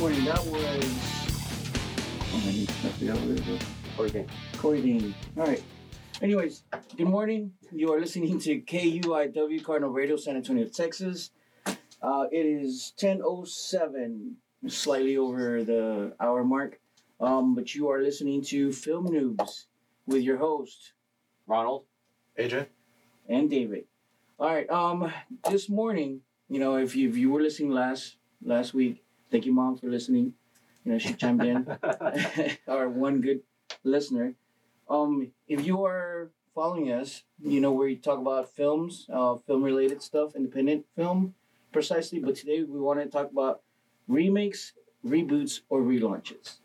morning. That was. Oh, I need- I forgot what it was. Okay. Corey Dean. All right. Anyways, good morning. You are listening to KUIW Cardinal Radio, San Antonio, Texas. Uh, it is 10.07, slightly over the hour mark. Um, but you are listening to Film Noobs with your host Ronald. AJ? and David. All right. Um, this morning, you know, if you, if you were listening last last week, thank you, mom, for listening. You know, she chimed in. our one good listener. Um, if you are following us, you know we talk about films, uh, film related stuff, independent film, precisely. But today we want to talk about remakes, reboots, or relaunches.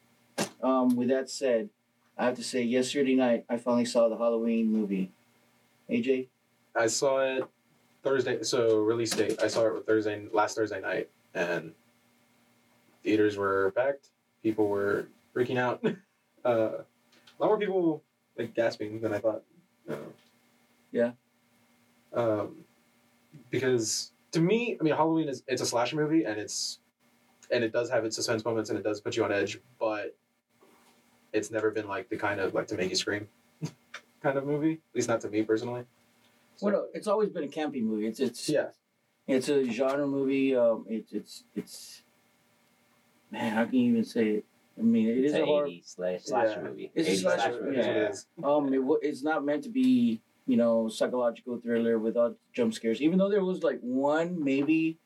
Um, with that said, I have to say, yesterday night I finally saw the Halloween movie. AJ, I saw it Thursday, so release date. I saw it Thursday, last Thursday night, and theaters were packed. People were freaking out. Uh, a lot more people like gasping than I thought. Uh, Yeah. Um, because to me, I mean, Halloween is it's a slasher movie, and it's and it does have its suspense moments, and it does put you on edge, but it's never been like the kind of like to make you scream kind of movie. At least not to me personally. So, well, it's always been a campy movie. It's it's yeah. It's a genre movie. Um, it's it's it's man, how can you even say it? I mean, it is it's a an horror. 80s slash slasher Yeah. movie. It's a 80s slasher, That's what yeah. it is. Um, it, it's not meant to be you know psychological thriller without jump scares. Even though there was like one, maybe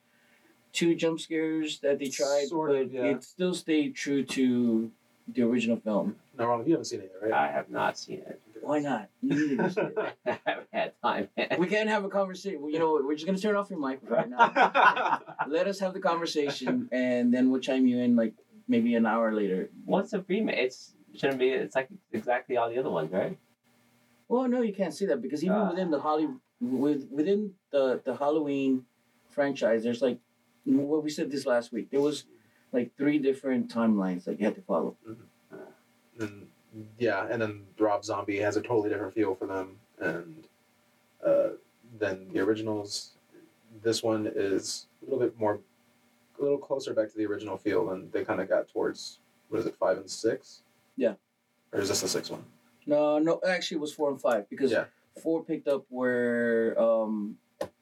two jump scares that they tried, Sort but of, yeah. it still stayed true to the original film. No, Ronald, you haven't seen it yet, right? I have not seen it. Why not? You need to. I haven't had time. we can't have a conversation. You know, we're just gonna turn off your mic right now. Let us have the conversation, and then we'll chime you in like maybe an hour later. What's a remake? It's shouldn't be. It's like exactly all the other ones, right? Well, no, you can't see that because even Ah. within the Holly, with within the the Halloween franchise, there's like what we said this last week. There was like three different timelines that you had to follow. and yeah, and then Rob Zombie has a totally different feel for them, and uh, than the originals. This one is a little bit more, a little closer back to the original feel, and they kind of got towards what is it, five and six? Yeah. Or is this the sixth one? No, no, actually, it was four and five because Yeah. four picked up where um,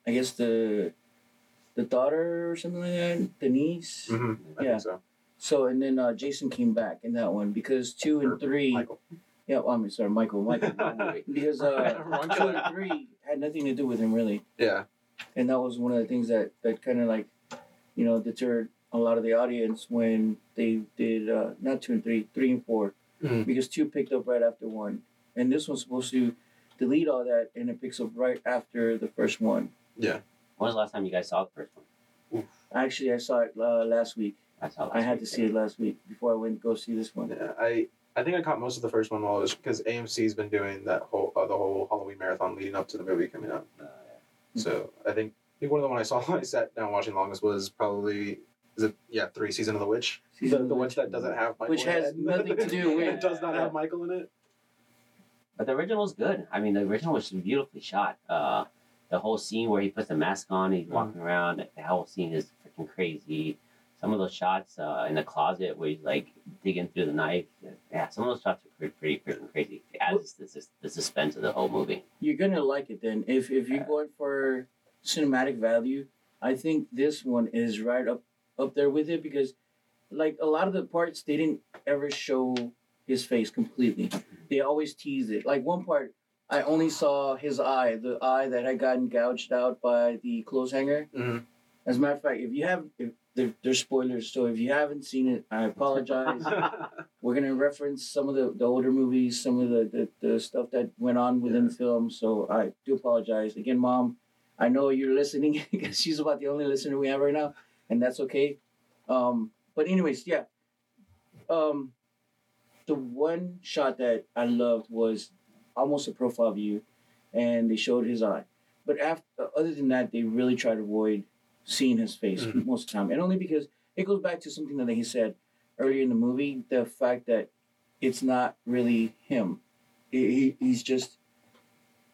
I guess the the daughter or something like that, the niece. Mm-hmm. I Yeah. think so. So and then uh, Jason came back in that one because two and three. Michael. Yeah, well, I'm sorry, Michael, Michael, because uh, two and three had nothing to do with him really. Yeah. and that was one of the things that that kind of like you know deterred a lot of the audience when they did uh, not two and three three and 4 Mhm. because two picked up right after one and this one's supposed to delete all that and it picks up right after the first one Yeah. When was the last time you guys saw the first one? actually i saw it uh, last week I saw. Last i had week, to see it last week before i went to go see this one Yeah. I I think I caught most of the first one while it was because AMC's been doing that whole uh, the whole Halloween marathon leading up to the movie coming out. Uh, So I think I think one of the one I saw when I sat down watching the longest was probably is it yeah three season of the witch Season the, of the the witch that doesn't have Michael Which in has it. nothing to do with- it does not have Michael in it But the original was good. I mean, the original was beautifully shot. Uh, the whole scene where he puts the mask on, he's walking around, the whole scene is freaking crazy. Some of those shots uh, in the closet where he's like digging through the knife, yeah, some of those shots are pretty, pretty freaking crazy. It adds the, the suspense of the whole movie. you're gonna like it then if if you're going for cinematic value i think this one is right up up there with it because like a lot of the parts they didn't ever show his face completely they always teased it like one part i only saw his eye the eye that had gotten gouged out by the clothes hanger Mhm. As a matter of fact if you have if there, there's spoilers so if you haven't seen it i apologize we're gonna reference some of the, the older movies, some of the, the, the stuff that went on within the film. So I do apologize again, Mom. I know you're listening because she's about the only listener we have right now, and that's okay. Um, but anyways, yeah. Um, the one shot that I loved was almost a profile view, and they showed his eye. But after, other than that, they really tried to avoid seeing his face Mhm. most of the time, and only because it goes back to something that he said earlier in the movie the fact that it's not really him. He, he- he's just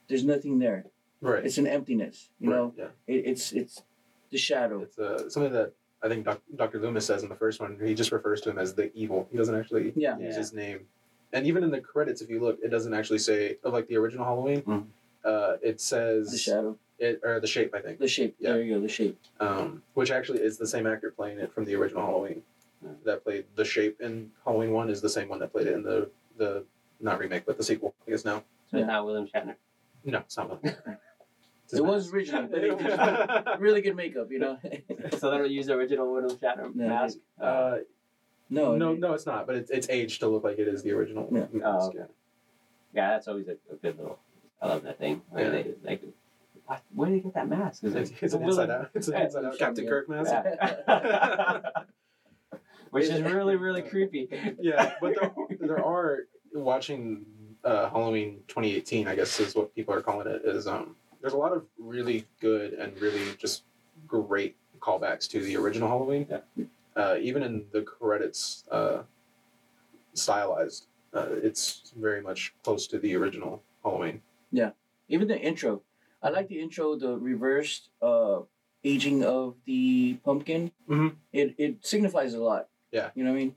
there's nothing there. right It's an emptiness. You Right, know, yeah it, it's it's the shadow. it's uh, something that I think Doc, Dr. Loomis says in the first one, he just refers to him as the evil. He doesn't actually Yeah. use Yeah. his name. And even in the credits, if you look, it doesn't actually say of like the original Halloween. Mhm. Uh, it says The shadow, it or the shape, I think. the shape. Yeah. There you go. The shape. Um, which actually is the same actor playing it from the original Halloween. That played the shape in Halloween one is the same one that played it in the the not remake but the sequel. I guess now. So Yeah. it's not William Shatner. No, it's not. It was originally, but they did really good makeup. You know. so they don't use the original William Shatner No, mask. Uh, Uh, no. no, it- no, it's not. But it's it's aged to look like it is the original. Yeah. mask, Oh, okay. yeah. yeah, that's always a, a good little. I love that thing. Where Yeah. they like, where did they get that mask? It's, it- it's an inside out. It's an Yeah, inside out Captain. Kirk mask. Yeah. Which is really really creepy. yeah, but there, there are watching uh, Halloween 2018. I guess is what people are calling it. Is um, there's a lot of really good and really just great callbacks to the original Halloween. Yeah. Uh, even in the credits, uh, stylized, uh, it's very much close to the original Halloween. Yeah, even the intro. I like the intro. The reversed uh, aging of the pumpkin. Mhm. It it signifies a lot. Yeah. You know what I mean?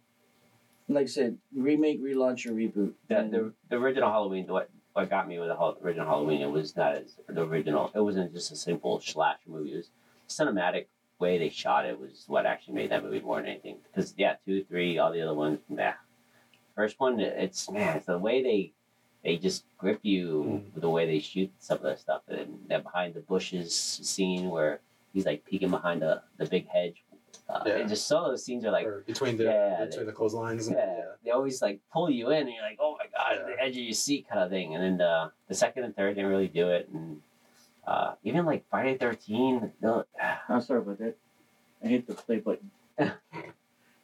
Like I said, remake, relaunch, or reboot. The, And- the, the original Halloween, what what got me with the Hall- original Halloween, it was not as the original. It wasn't just a simple slasher movie. It was cinematic way they shot it was what actually made that movie more than anything. Because yeah, two, three, all the other ones, nah. First one, it's man, it's the way they they just grip you with the way they shoot some of that stuff. And that behind the bushes scene where he's like peeking behind the the big hedge. Uh, Yeah. and just some of those scenes are like or between the Yeah, between the clotheslines. yeah, they always like pull you in, and you're like, oh my god, Yeah. the edge of your seat kind of thing. And then the the second and third didn't really do it, and uh, even like Friday Thirteen, no, I'm sorry about that. I hit the play button.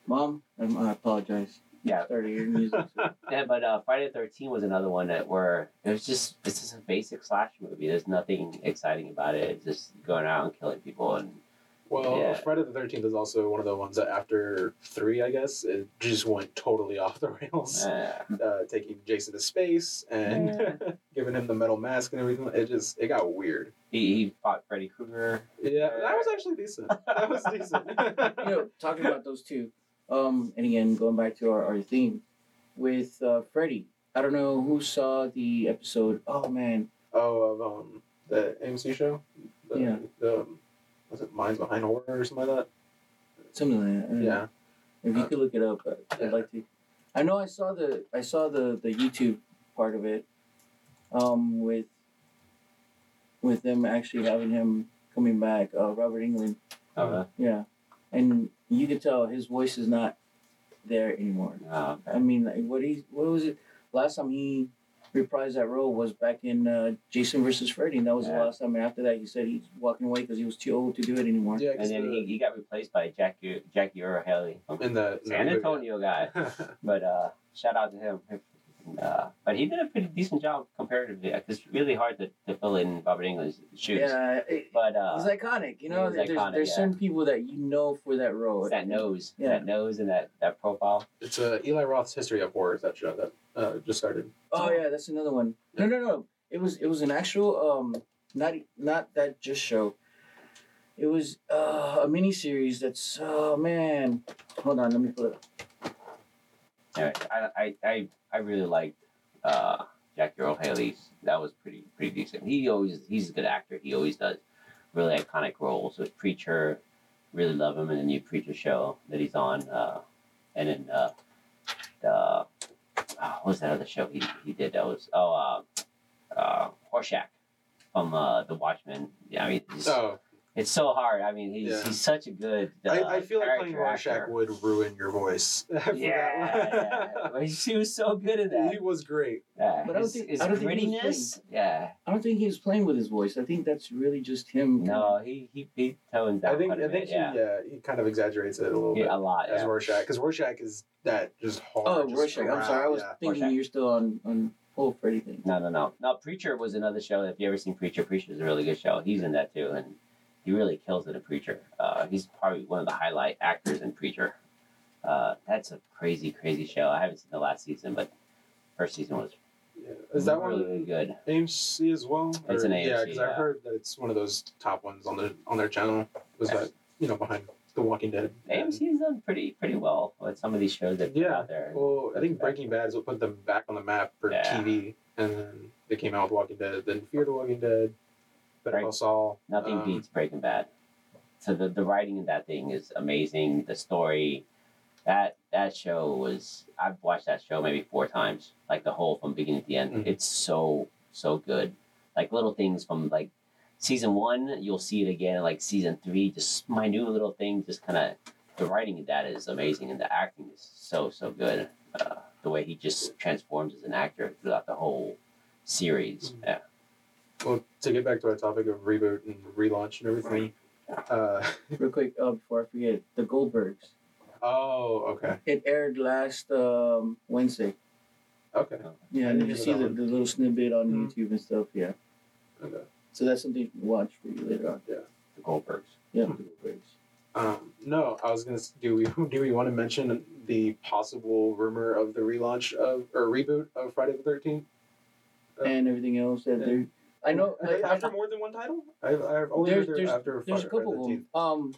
Mom, I'm, I apologize. Yeah. Started your music. yeah, but uh, Friday Thirteenth was another one that where it was just it's just a basic slash movie. There's nothing exciting about it. It's just going out and killing people, and Well, Yeah. Friday the Thirteenth is also one of the ones that after three, I guess, it just went totally off the rails. uh, Uh, taking Jason to space and giving him the metal mask and everything. It just it got weird. he, he fought Freddy Krueger. Yeah, that was actually decent. That was decent. you know, talking about those two, um, and again, going back to our, our theme with uh, Freddy. I don't know who saw the episode. Oh man, oh, of um the AMC show. The, Yeah. The um, was it Minds Behind Horror or something like that? something like that. I know. Yeah. If you could look it up, uh, I'd like to. I know I saw the I saw the the YouTube part of it, um, with with them actually having him coming back, uh, Robert Englund. Oh, Yeah, and you could tell his voice is not there anymore. uh, I mean, like what he what was it? Last time he reprised that role was back in uh, Jason versus Freddy, and that was Yeah. the last time. And after that, he said he's walking away because he was too old to do it anymore. Yeah, and 'cause then the- he, he got replaced by Jackie Jackie Earle Haley, in the San. Antonio guy. But uh, shout out to him. Uh, but he did a pretty decent job comparatively. It's really hard to, to fill in Robert Englund's shoes. Yeah, it, But uh, he's iconic. You know, there's, iconic, there's yeah. certain people that you know for that role. it's that nose, Yeah. that nose, and that, that profile. It's uh, Eli Roth's History of Horror. That show that uh, just started. Oh yeah, that's another one. No, no, no. It was it was an actual um not not that just show. It was uh, a mini series that's oh man. Hold on, let me pull it up. I, I, I, really liked uh, Jackie Earle Haley's. That was pretty pretty decent. He always he's a good actor. He always does really iconic roles. With Preacher, really love him in the new Preacher show that he's on. Uh, and then uh, the uh, what was that other show he, he did? That was oh uh, uh, Horshack from uh, The Watchmen. Yeah, I mean Oh, it's so hard. I mean he's Yeah. he's such a good. Uh, I, I feel like playing character Rorschach actor. would ruin your voice. after Yeah, that. yeah. Well, he was so good at that. he was great. Yeah, But I don't think- his I don't think he was. Yeah, I don't think he was playing with his voice. I think that's really just him. no, he he he toned down I think quite a I think bit. he, yeah, yeah. he kind of exaggerates it a little Yeah, bit a lot. as Yeah. Rorschach because Rorschach is that just hard. Oh, just Rorschach. I'm sorry. I was yeah. thinking Rorschach. you're still on on full Freddy thing. No, no, no, no. Preacher was another show. If you ever seen Preacher, Preacher is a really good show. He's in that too, and he really kills it in Preacher. Uh, he's probably one of the highlight actors in Preacher. Uh, that's a crazy, crazy show. I haven't seen the last season, but first season was Yeah. Is that really, one really good. AMC as well? It's Or- an Yeah, because yeah. I've heard that it's one of those top ones on the on their channel. Was that you know behind The Walking Dead. AMC's done pretty pretty well with some of these shows that Yeah. out there. Well, I think Breaking Bad is what put them back on the map for Yeah. TV, and then they came out with Walking Dead. Then Fear the Walking Dead, Better. Call Saul. Nothing um, beats Breaking Bad. So the, the writing in that thing is amazing. The story, that that show was I've watched that show maybe four times, like the whole from beginning to the end. Mhm. It's so so good. Like little things from like season one, you'll see it again. Like season three, just minute little thing, just kind of the writing in that is amazing, and the acting is so so good. Uh, the way he just transforms as an actor throughout the whole series. Mhm. Yeah. Well, to get back to our topic of reboot and relaunch and everything. Uh, Real quick, uh, before I forget, the Goldbergs. oh, okay, It aired last um, Wednesday. okay, Yeah, I and didn't you see the, the little snippet on Mhm. YouTube and stuff. Yeah, okay. so that's something you can watch for you later on. Yeah. The Goldbergs. Yeah, Hmm. the Goldbergs. Um, no, I was gonna. Do we do we want to mention the possible rumor of the relaunch of or reboot of Friday the Thirteenth? and everything else that Yeah. they're. I know. Like, after more than one title. I've, I've only There's- heard there's- after There's a couple of them. Um,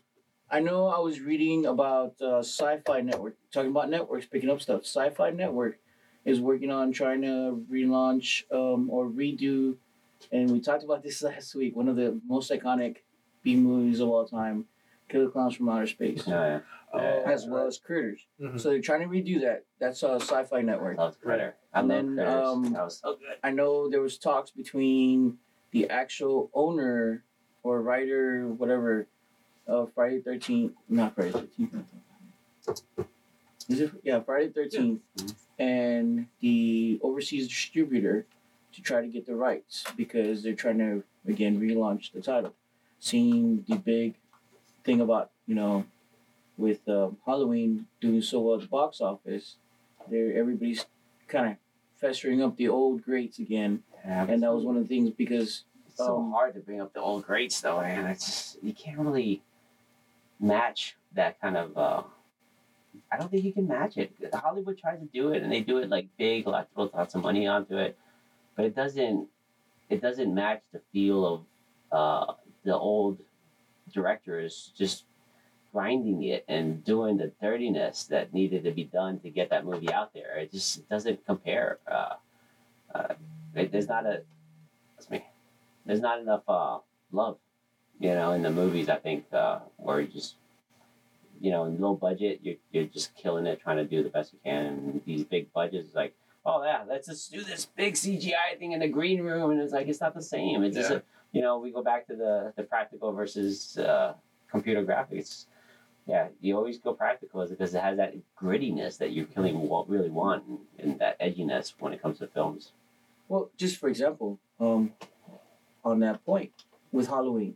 I know I was reading about uh, Sci-Fi Network, talking about networks picking up stuff. Sci-Fi Network is working on trying to relaunch um, or redo, and we talked about this last week. One of the most iconic B movies of all time, Killer Clowns from Outer Space, Yeah, Oh, as well as Critters. Mhm. So they're trying to redo that. That's uh, Sci-Fi Network. I love Critter. And then, um, that was so good. I know there was talks between the actual owner or writer, whatever, of Friday Thirteenth. Not Friday Thirteenth. Is it? Yeah, Friday Thirteenth, Mhm. and the overseas distributor to try to get the rights because they're trying to again relaunch the title. Seeing the big thing about you know, with um, Halloween doing so well at the box office, there everybody's kind of festering up the old greats again, Yeah, and that was one of the things because It's so um, hard to bring up the old greats though, man. It's you can't really match that kind of. Uh, I don't think you can match it. Hollywood tries to do it, and they do it like big, like throw lots of money onto it, but it doesn't. It doesn't match the feel of uh, the old directors just grinding it and doing the dirtiness that needed to be done to get that movie out there. It just doesn't compare. Uh, uh, it, there's not a. That's me there's not enough uh, love, you know, in the movies. I think uh, where you just, you know, in low budget, you're you're just killing it, trying to do the best you can. And these big budgets, is like, oh yeah, let's just do this big CGI thing in the green room, and it's like it's not the same. It's just, a, you know, we go back to the the practical versus uh, computer graphics. Yeah, you always go practical because it has that grittiness that you really wa- really want, and, and that edginess when it comes to films. well, just for example, um, on that point with Halloween,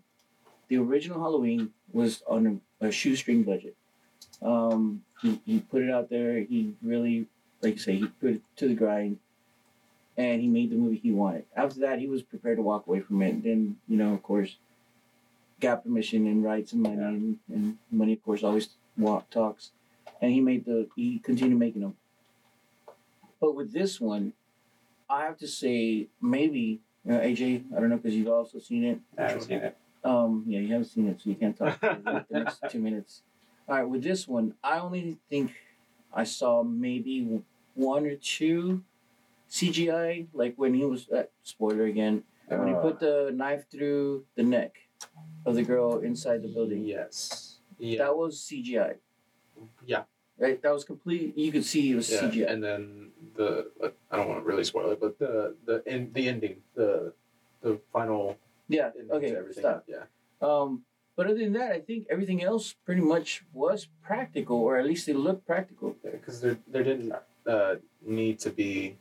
the original Halloween was on a, a shoestring budget. Um, he, he put it out there. He really, like you say, he put it to the grind, and he made the movie he wanted. After that, he was prepared to walk away from it. And Then, you know, of course, got permission and rights and money, Yeah. and, and money, of course, always walk, talks. And he made the he continued making them. But with this one, I have to say maybe uh, AJ. I don't know because you've also seen it. I haven't seen it. Um, yeah, you haven't seen it, so you can't talk for the next two minutes. All right, with this one, I only think I saw maybe one or two CGI, like when he was uh, spoiler again, when he Uh, put the knife through the neck of the girl inside the building. Yes. Yeah. That was CGI, yeah. right? That was complete. You could see it was Yeah. CGI. And then the I don't want to really spoil it, but the the in the ending, the the final yeah. Okay. everything. Stop. Yeah. Um, but other than that, I think everything else pretty much was practical, or at least it looked practical. because there there didn't uh, need to be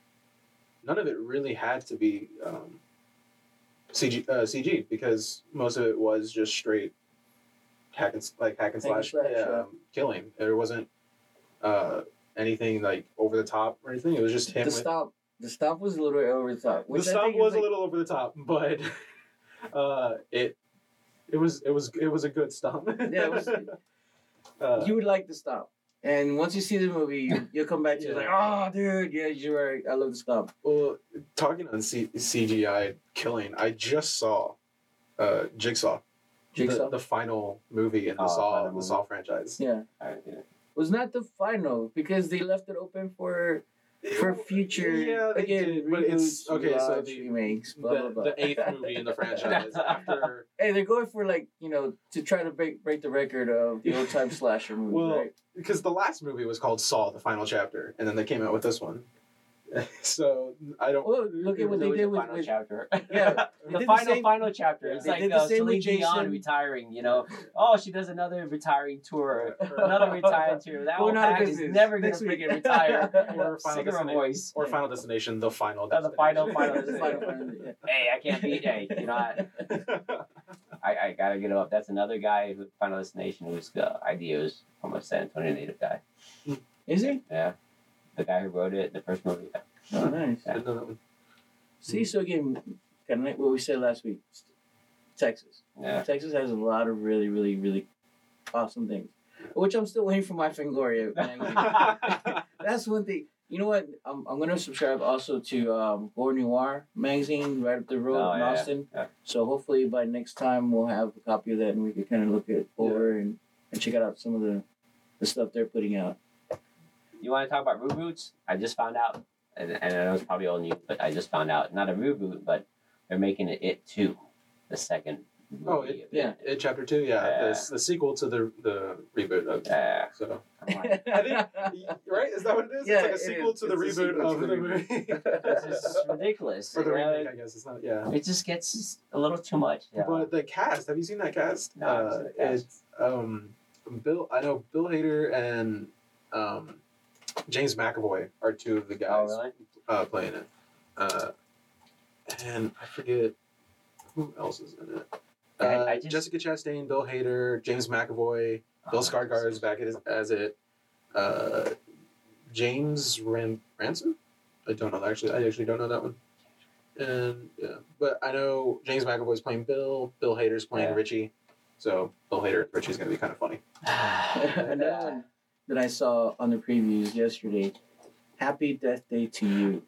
none of it really had to be um, CG uh, CG because most of it was just straight hack and like hack and Hack slash, slash, yeah, um, killing. There wasn't uh, anything like over the top or anything. It was just him. The with- stomp, the stop was a little over the top. the Which I stomp think was like- a little over the top, but uh, it it was it was it was a good stop. Yeah, it was- uh, you would like the stomp, and once you see the movie, you, you'll come back to it like, oh, dude, yeah, you're right. I love the stomp. Well, talking on C- CGI killing, I just saw uh, Jigsaw. Jigsaw. the, the final movie in the Oh, Saw final the movie. Saw franchise. yeah, I don't know. was not the final because they left it open for for future Yeah, they again. did, but it's okay. So the, remakes, blah blah the, blah. the eighth movie in the franchise after Hey, they're going for like you know to try to break break the record of the old time slasher movie. Well, right? because the last movie was called Saw: The Final Chapter, and then they came out with this one. so I don't. Well, look at what they did a with, final with chapter. Yeah, the the final same- final chapter. It's like the uh, Celine Dion retiring. You know, oh, she does another retiring tour, another retiring tour. That old out is never gonna freaking retire. Or Final Sick of her Destination. voice. Or Final Destination, the final. Uh, the final- final Final Hey, I can't beat. Hey, you know, I, I, I gotta get up. That's another guy who Final Destination whose uh, idea was from a San Antonio native guy. Is he? Yeah, the guy who wrote it, the first movie. Oh, nice. I know that one. See, so again, kind of like what we said last week, Texas. Yeah. Texas has a lot of really, really, really awesome things, which I'm still waiting for my Fangoria. magazine. That's one thing. You know what? I'm, I'm gonna subscribe also to um, Gore Noir magazine right up the road Oh, in yeah, Austin. yeah. So hopefully by next time we'll have a copy of that and we can kind of look it over and, and check out some of the, the stuff they're putting out. You want to talk about reboots? I just found out, and, and I know it's probably old news, but I just found out not a reboot, but they're making it It Two, the second movie. Oh, it- yeah. It chapter two, yeah, Yeah. The, the sequel to the the reboot of. Yeah. So I'm like, I think right is that what it is? Yeah, it's like a sequel is. to the It's reboot sequel to of the the movie. this is ridiculous. or the you remake, I guess it's not. Yeah. It just gets a little too much. Yeah. But the cast, have you seen that cast? No, I uh, seen cast. It's um, Bill. I know Bill Hader and um, James McAvoy are two of the oh, guys really? uh, playing it. Uh, and I forget who else is in it. Uh, I- I just- Jessica Chastain, Bill Hader, James McAvoy, Bill Oh, Skarsgård is back as, as it. Uh, James Ran- Ransone. I don't know. Actually, I actually don't know that one. And yeah, but I know James McAvoy's playing Bill. Bill Hader's playing Yeah. Richie. So Bill Hader and Richie's gonna be kind of funny. Another one that I saw on the previews yesterday. Happy Death Day to You.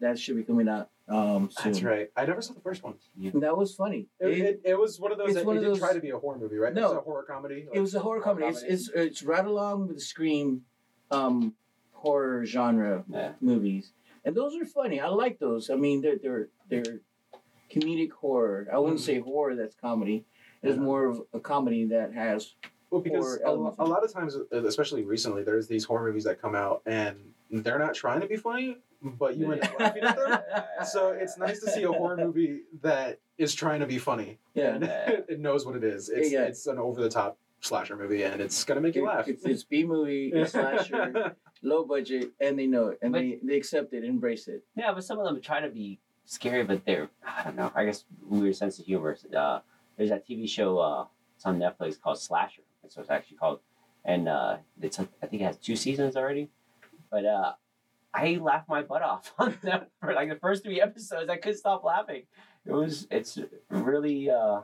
That should be coming out um, soon. That's right. I never saw the first one. And that was funny. It, It, it, it was one of those it's that one it of didn't try to be a horror movie, right? No. it was a horror comedy. it was a horror Horror comedy. It's, comedy. it's it's right along with the Scream um, horror genre Yeah. movies, and those are funny. I like those. I mean, they're they're they're comedic horror. I wouldn't Mhm. say horror that's comedy. It's Yeah. more of a comedy that has Well, because a, a lot of times, uh, especially recently, there's these horror movies that come out and they're not trying to be funny, but you end up laughing at them. So it's nice to see a horror movie that is trying to be funny. yeah. And it knows what it is. It's Yeah. it's an over the top slasher movie, and it's gonna make you laugh. It's, it's B movie, it's slasher, low budget, and they know it, and But- they, they accept it, embrace it. Yeah, but some of them try to be scary, but they're I don't know. I guess weird sense of humor. Uh, there's that TV show. Uh, it's on Netflix called Slasher. That's what it's actually called, and uh, it's I think it has two seasons already. But uh, I laughed my butt off on that for like the first three episodes. I couldn't stop laughing. It was it's really uh,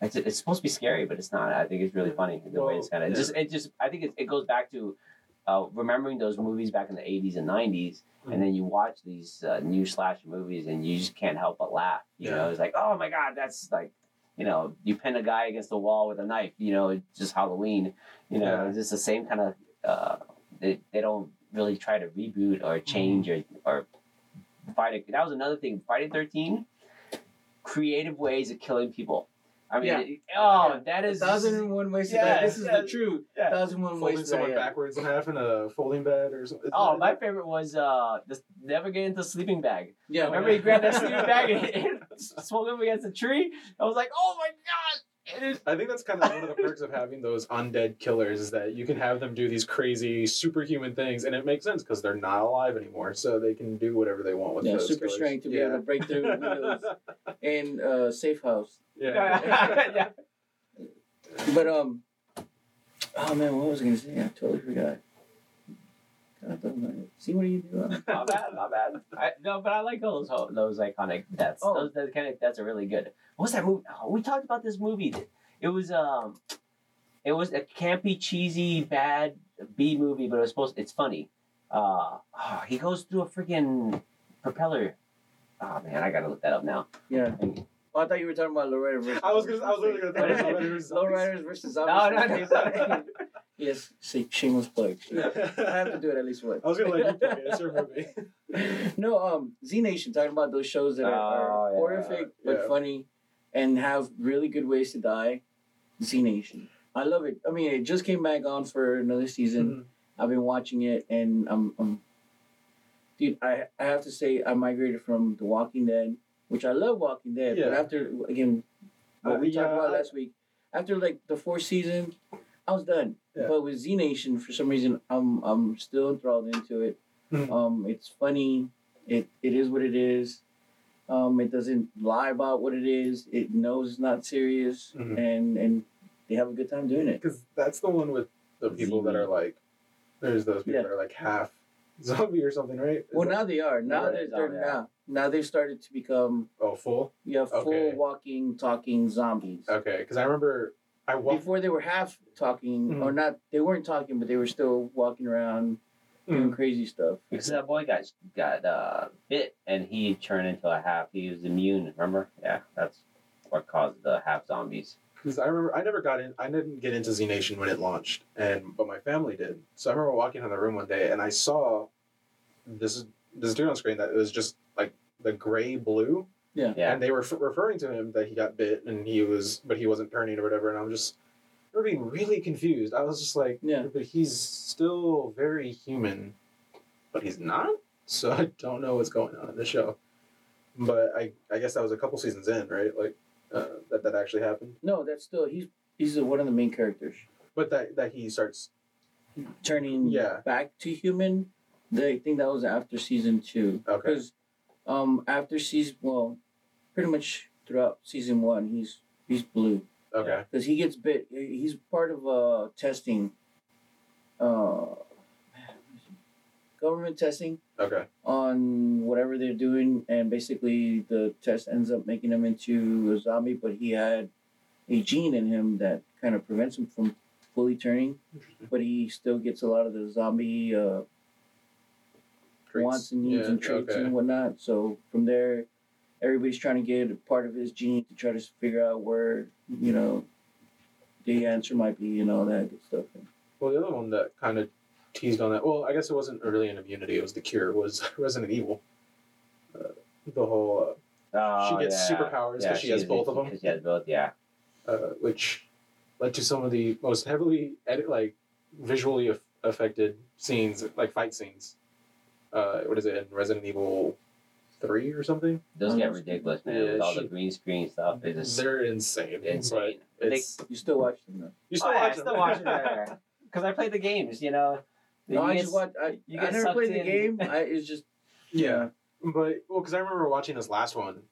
it's it's supposed to be scary, but it's not. I think it's really funny the way it's kind of yeah. just it just I think it, it goes back to. Uh, remembering those movies back in the 80s and 90s and then you watch these uh, new slasher movies and you just can't help but laugh. You know, it's like, oh my god, that's like, you know, you pin a guy against the wall with a knife. You know, it's just Halloween. You know, Yeah. it's just the same kind of. Uh, they they don't really try to reboot or change or or Friday. That was another thing. Friday Thirteen, creative ways of killing people. I mean, Yeah. it- oh, Yeah. that is thousand and one ways to Yeah, die. This is yeah, the truth. yeah. Thousand and one folding ways to someone backwards in half in a folding bed or something. Oh, my favorite was uh, this, never get into sleeping bag. Yeah, Remember he grabbed that sleeping bag and, and swung him against a tree? I was like, oh my god! It is- I think that's kind of one of the perks of having those undead killers is that you can have them do these crazy superhuman things, and it makes sense because they're not alive anymore, so they can do whatever they want with Yeah, those super killers. strength to be yeah. able to break through windows in uh, safe house. yeah. yeah. But um, oh man, what was I gonna say? I totally forgot. God, don't- See what are you do? uh, Not bad, not bad. I, no, but I like those those iconic deaths. Oh. Those, those kind of deaths are really good. What's that movie? Oh, we talked about this movie. It was um, it was a campy, cheesy, bad B movie, but it was supposed. It's funny. Uh, oh, he goes through a freaking propeller. Oh man, I gotta look that up now. Yeah. Oh, I thought you were talking about Lowrider versus. I was gonna. I was literally gonna What is talk it? about Lowriders. Lowriders versus No, zombies. no, no. yes, see, shameless plug. I have to do it at least once. I was gonna let you play it. It's your movie. no, um, Z Nation talking about those shows that are, are Oh, yeah. horrific but Yeah. funny and have really good ways to die. Z Nation, I love it. I mean, it just came back on for another season. Mhm. I've been watching it, and I'm, I'm dude. I I have to say, I migrated from The Walking Dead, which I love Walking Dead, yeah. but after again, what Uh, we talked about I- last week, after like the fourth season, I was done. Yeah. But with Z Nation, for some reason, I'm I'm still enthralled into it. Mhm. Um, it's funny. It it is what it is. Um, it doesn't lie about what it is. It knows it's not serious, Mhm. and and they have a good time doing it. Because that's the one with the people that are like, there's those people Yeah. that are like half zombie or something, right? Is Well, that- now they are. Now they're, they're on, yeah. now now they've started to become oh full. yeah full Okay. walking talking zombies. Okay, because I remember I walked. Before they were half talking Mhm. or not, they weren't talking, but they were still walking around doing Mm. crazy stuff. Because that boy got got uh, bit and he turned into a half. He was immune. Remember? Yeah, that's what caused the half zombies. Because I remember I never got in. I didn't get into Z Nation when it launched, and but my family did. So I remember walking in the room one day and I saw this this dude on screen that it was just like the gray blue, Yeah. yeah. and they were f- referring to him that he got bit and he was, but he wasn't turning or whatever. And I'm just, I remember being really confused. I was just like, Yeah. but he's still very human, but he's not. So I don't know what's going on in the show. But I, I guess that was a couple seasons in, right? Like uh, that that actually happened. No, that's still he's he's one of the main characters. But that that he starts. Turning Yeah. back to human, they think that was after season two. Okay. Because um after season well, pretty much throughout season one, he's he's blue. Okay. because he gets bit. He's part of uh testing, uh, government testing Okay. on whatever they're doing, and basically the test ends up making him into a zombie. But he had a gene in him that kind of prevents him from fully turning, but he still gets a lot of the zombie uh, Traits. wants and needs Yeah, and traits okay. and whatnot. So from there, everybody's trying to get a part of his gene to try to figure out where you know the answer might be and all that good stuff. Well, the other one that kind of teased on that. Well, I guess it wasn't really an immunity. It was the cure. Was Resident Evil. Uh, the whole, Oh, She gets yeah. superpowers 'cause Yeah, she has she's- both of them. she has both. Yeah. uh, uh, which led to some of the most heavily edit, like visually aff- affected scenes, like fight scenes. Uh, what is it in Resident Evil three or something? Those get ridiculous, man. Yeah, with all she- the green screen stuff. They just They're insane. insane. But They- You still watch them though? you still oh, yeah, I watch still them. watch it because I play the games. You know. No, You I get just watch. I, you I get never sucked played the game. I, it's just Yeah, but well, because I remember watching this last one.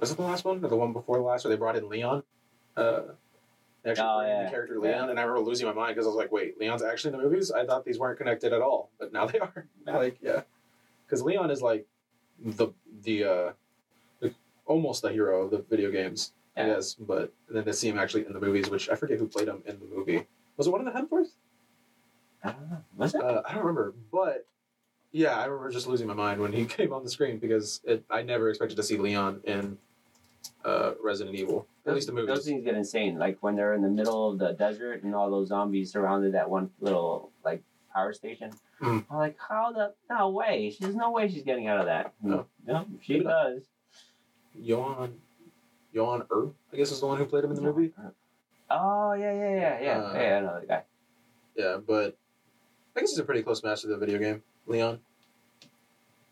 Was it the last one or the one before the last? Where they brought in Leon. Uh, they actually Oh, yeah. the character Leon, Yeah. and I remember losing my mind because I was like, "Wait, Leon's actually in the movies? I thought these weren't connected at all, but now they are." like, yeah, because Leon is like the the uh, the, almost the hero of the video games, Yeah. guess. But then to see him actually in the movies, which I forget who played him in the movie. Was it one of the Hemsworths? I don't know. Was it? Uh, I don't remember, but yeah, I remember just losing my mind when he came on the screen because it, I never expected to see Leon in uh, Resident Evil, at least the Those movies. things get insane. Like when they're in the middle of the desert and all those zombies surrounded that one little like power station. Hmm. I'm like, how the no way? There's no way she's getting out of that. No. no she does. Johann, Johann Urb, I guess is the one who played him in the movie. Oh yeah, yeah, yeah, yeah. Uh, yeah, I know the guy. Yeah, but I guess he's a pretty close match to the video game, Leon.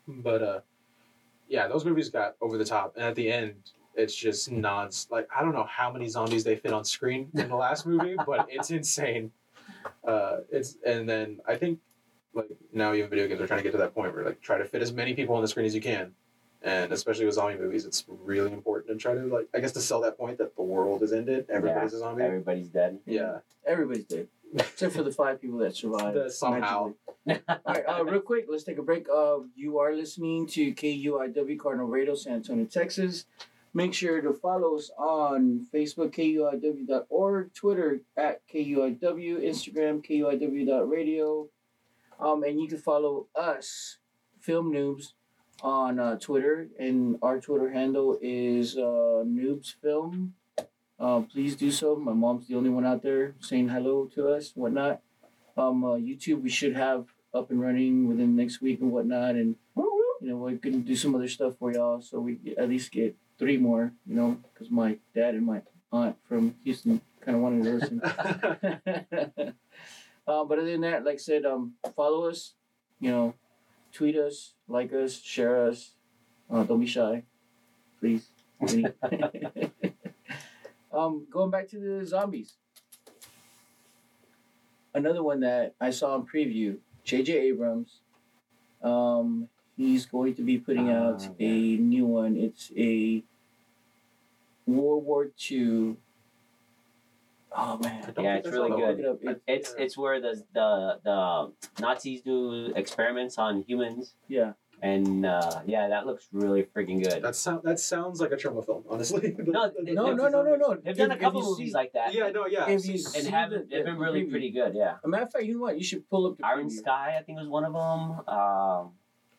But uh, yeah, those movies got over the top, and at the end, it's just non like I don't know how many zombies they fit on screen in the last movie, but it's insane. Uh, it's and then I think like now even video games are trying to get to that point where like try to fit as many people on the screen as you can, and especially with zombie movies, it's really important to try to like I guess to sell that point that the world is ended, everybody's a zombie. Everybody's dead. yeah, everybody's dead except for the five people that survived. That somehow. All right, uh, real quick, let's take a break. Uh, you are listening to KUIW Cardinal Radio, San Antonio, Texas. Make sure to follow us on Facebook, KUIW.org, Twitter at KUIW, Instagram, KUIW.radio. Um, and you can follow us, Film Noobs, on uh, Twitter, and our Twitter handle is uh, Noobs Film. Uh, please do so. My mom's the only one out there saying hello to us, whatnot. Um, uh, YouTube we should have up and running within next week and whatnot, and you know we can do some other stuff for y'all, so we at least get three more. You know, because my dad and my aunt from Houston kind of wanted to listen. uh, but other than that, like I said, um, follow us. You know, tweet us, like us, share us. Uh, don't be shy, please. um, going back to the zombies. Another one that I saw in preview, J.J. Abrams. Um, he's going to be putting out Ah, a new one. It's a World War II. Oh man, Yeah, it's really that look one. it It's it's where the the the Nazis do experiments on humans, yeah, and uh, yeah, that looks really freaking good. That sound that sounds like a trauma film, honestly. No, The- the- no, no, no, no, no. They've done a If- if couple movies see- like that. Yeah, no, yeah. If you and have the- they've been really preview. pretty good. Yeah, A matter of fact, you know what? You should pull up the Iron preview. Sky, I think was one of them. Um,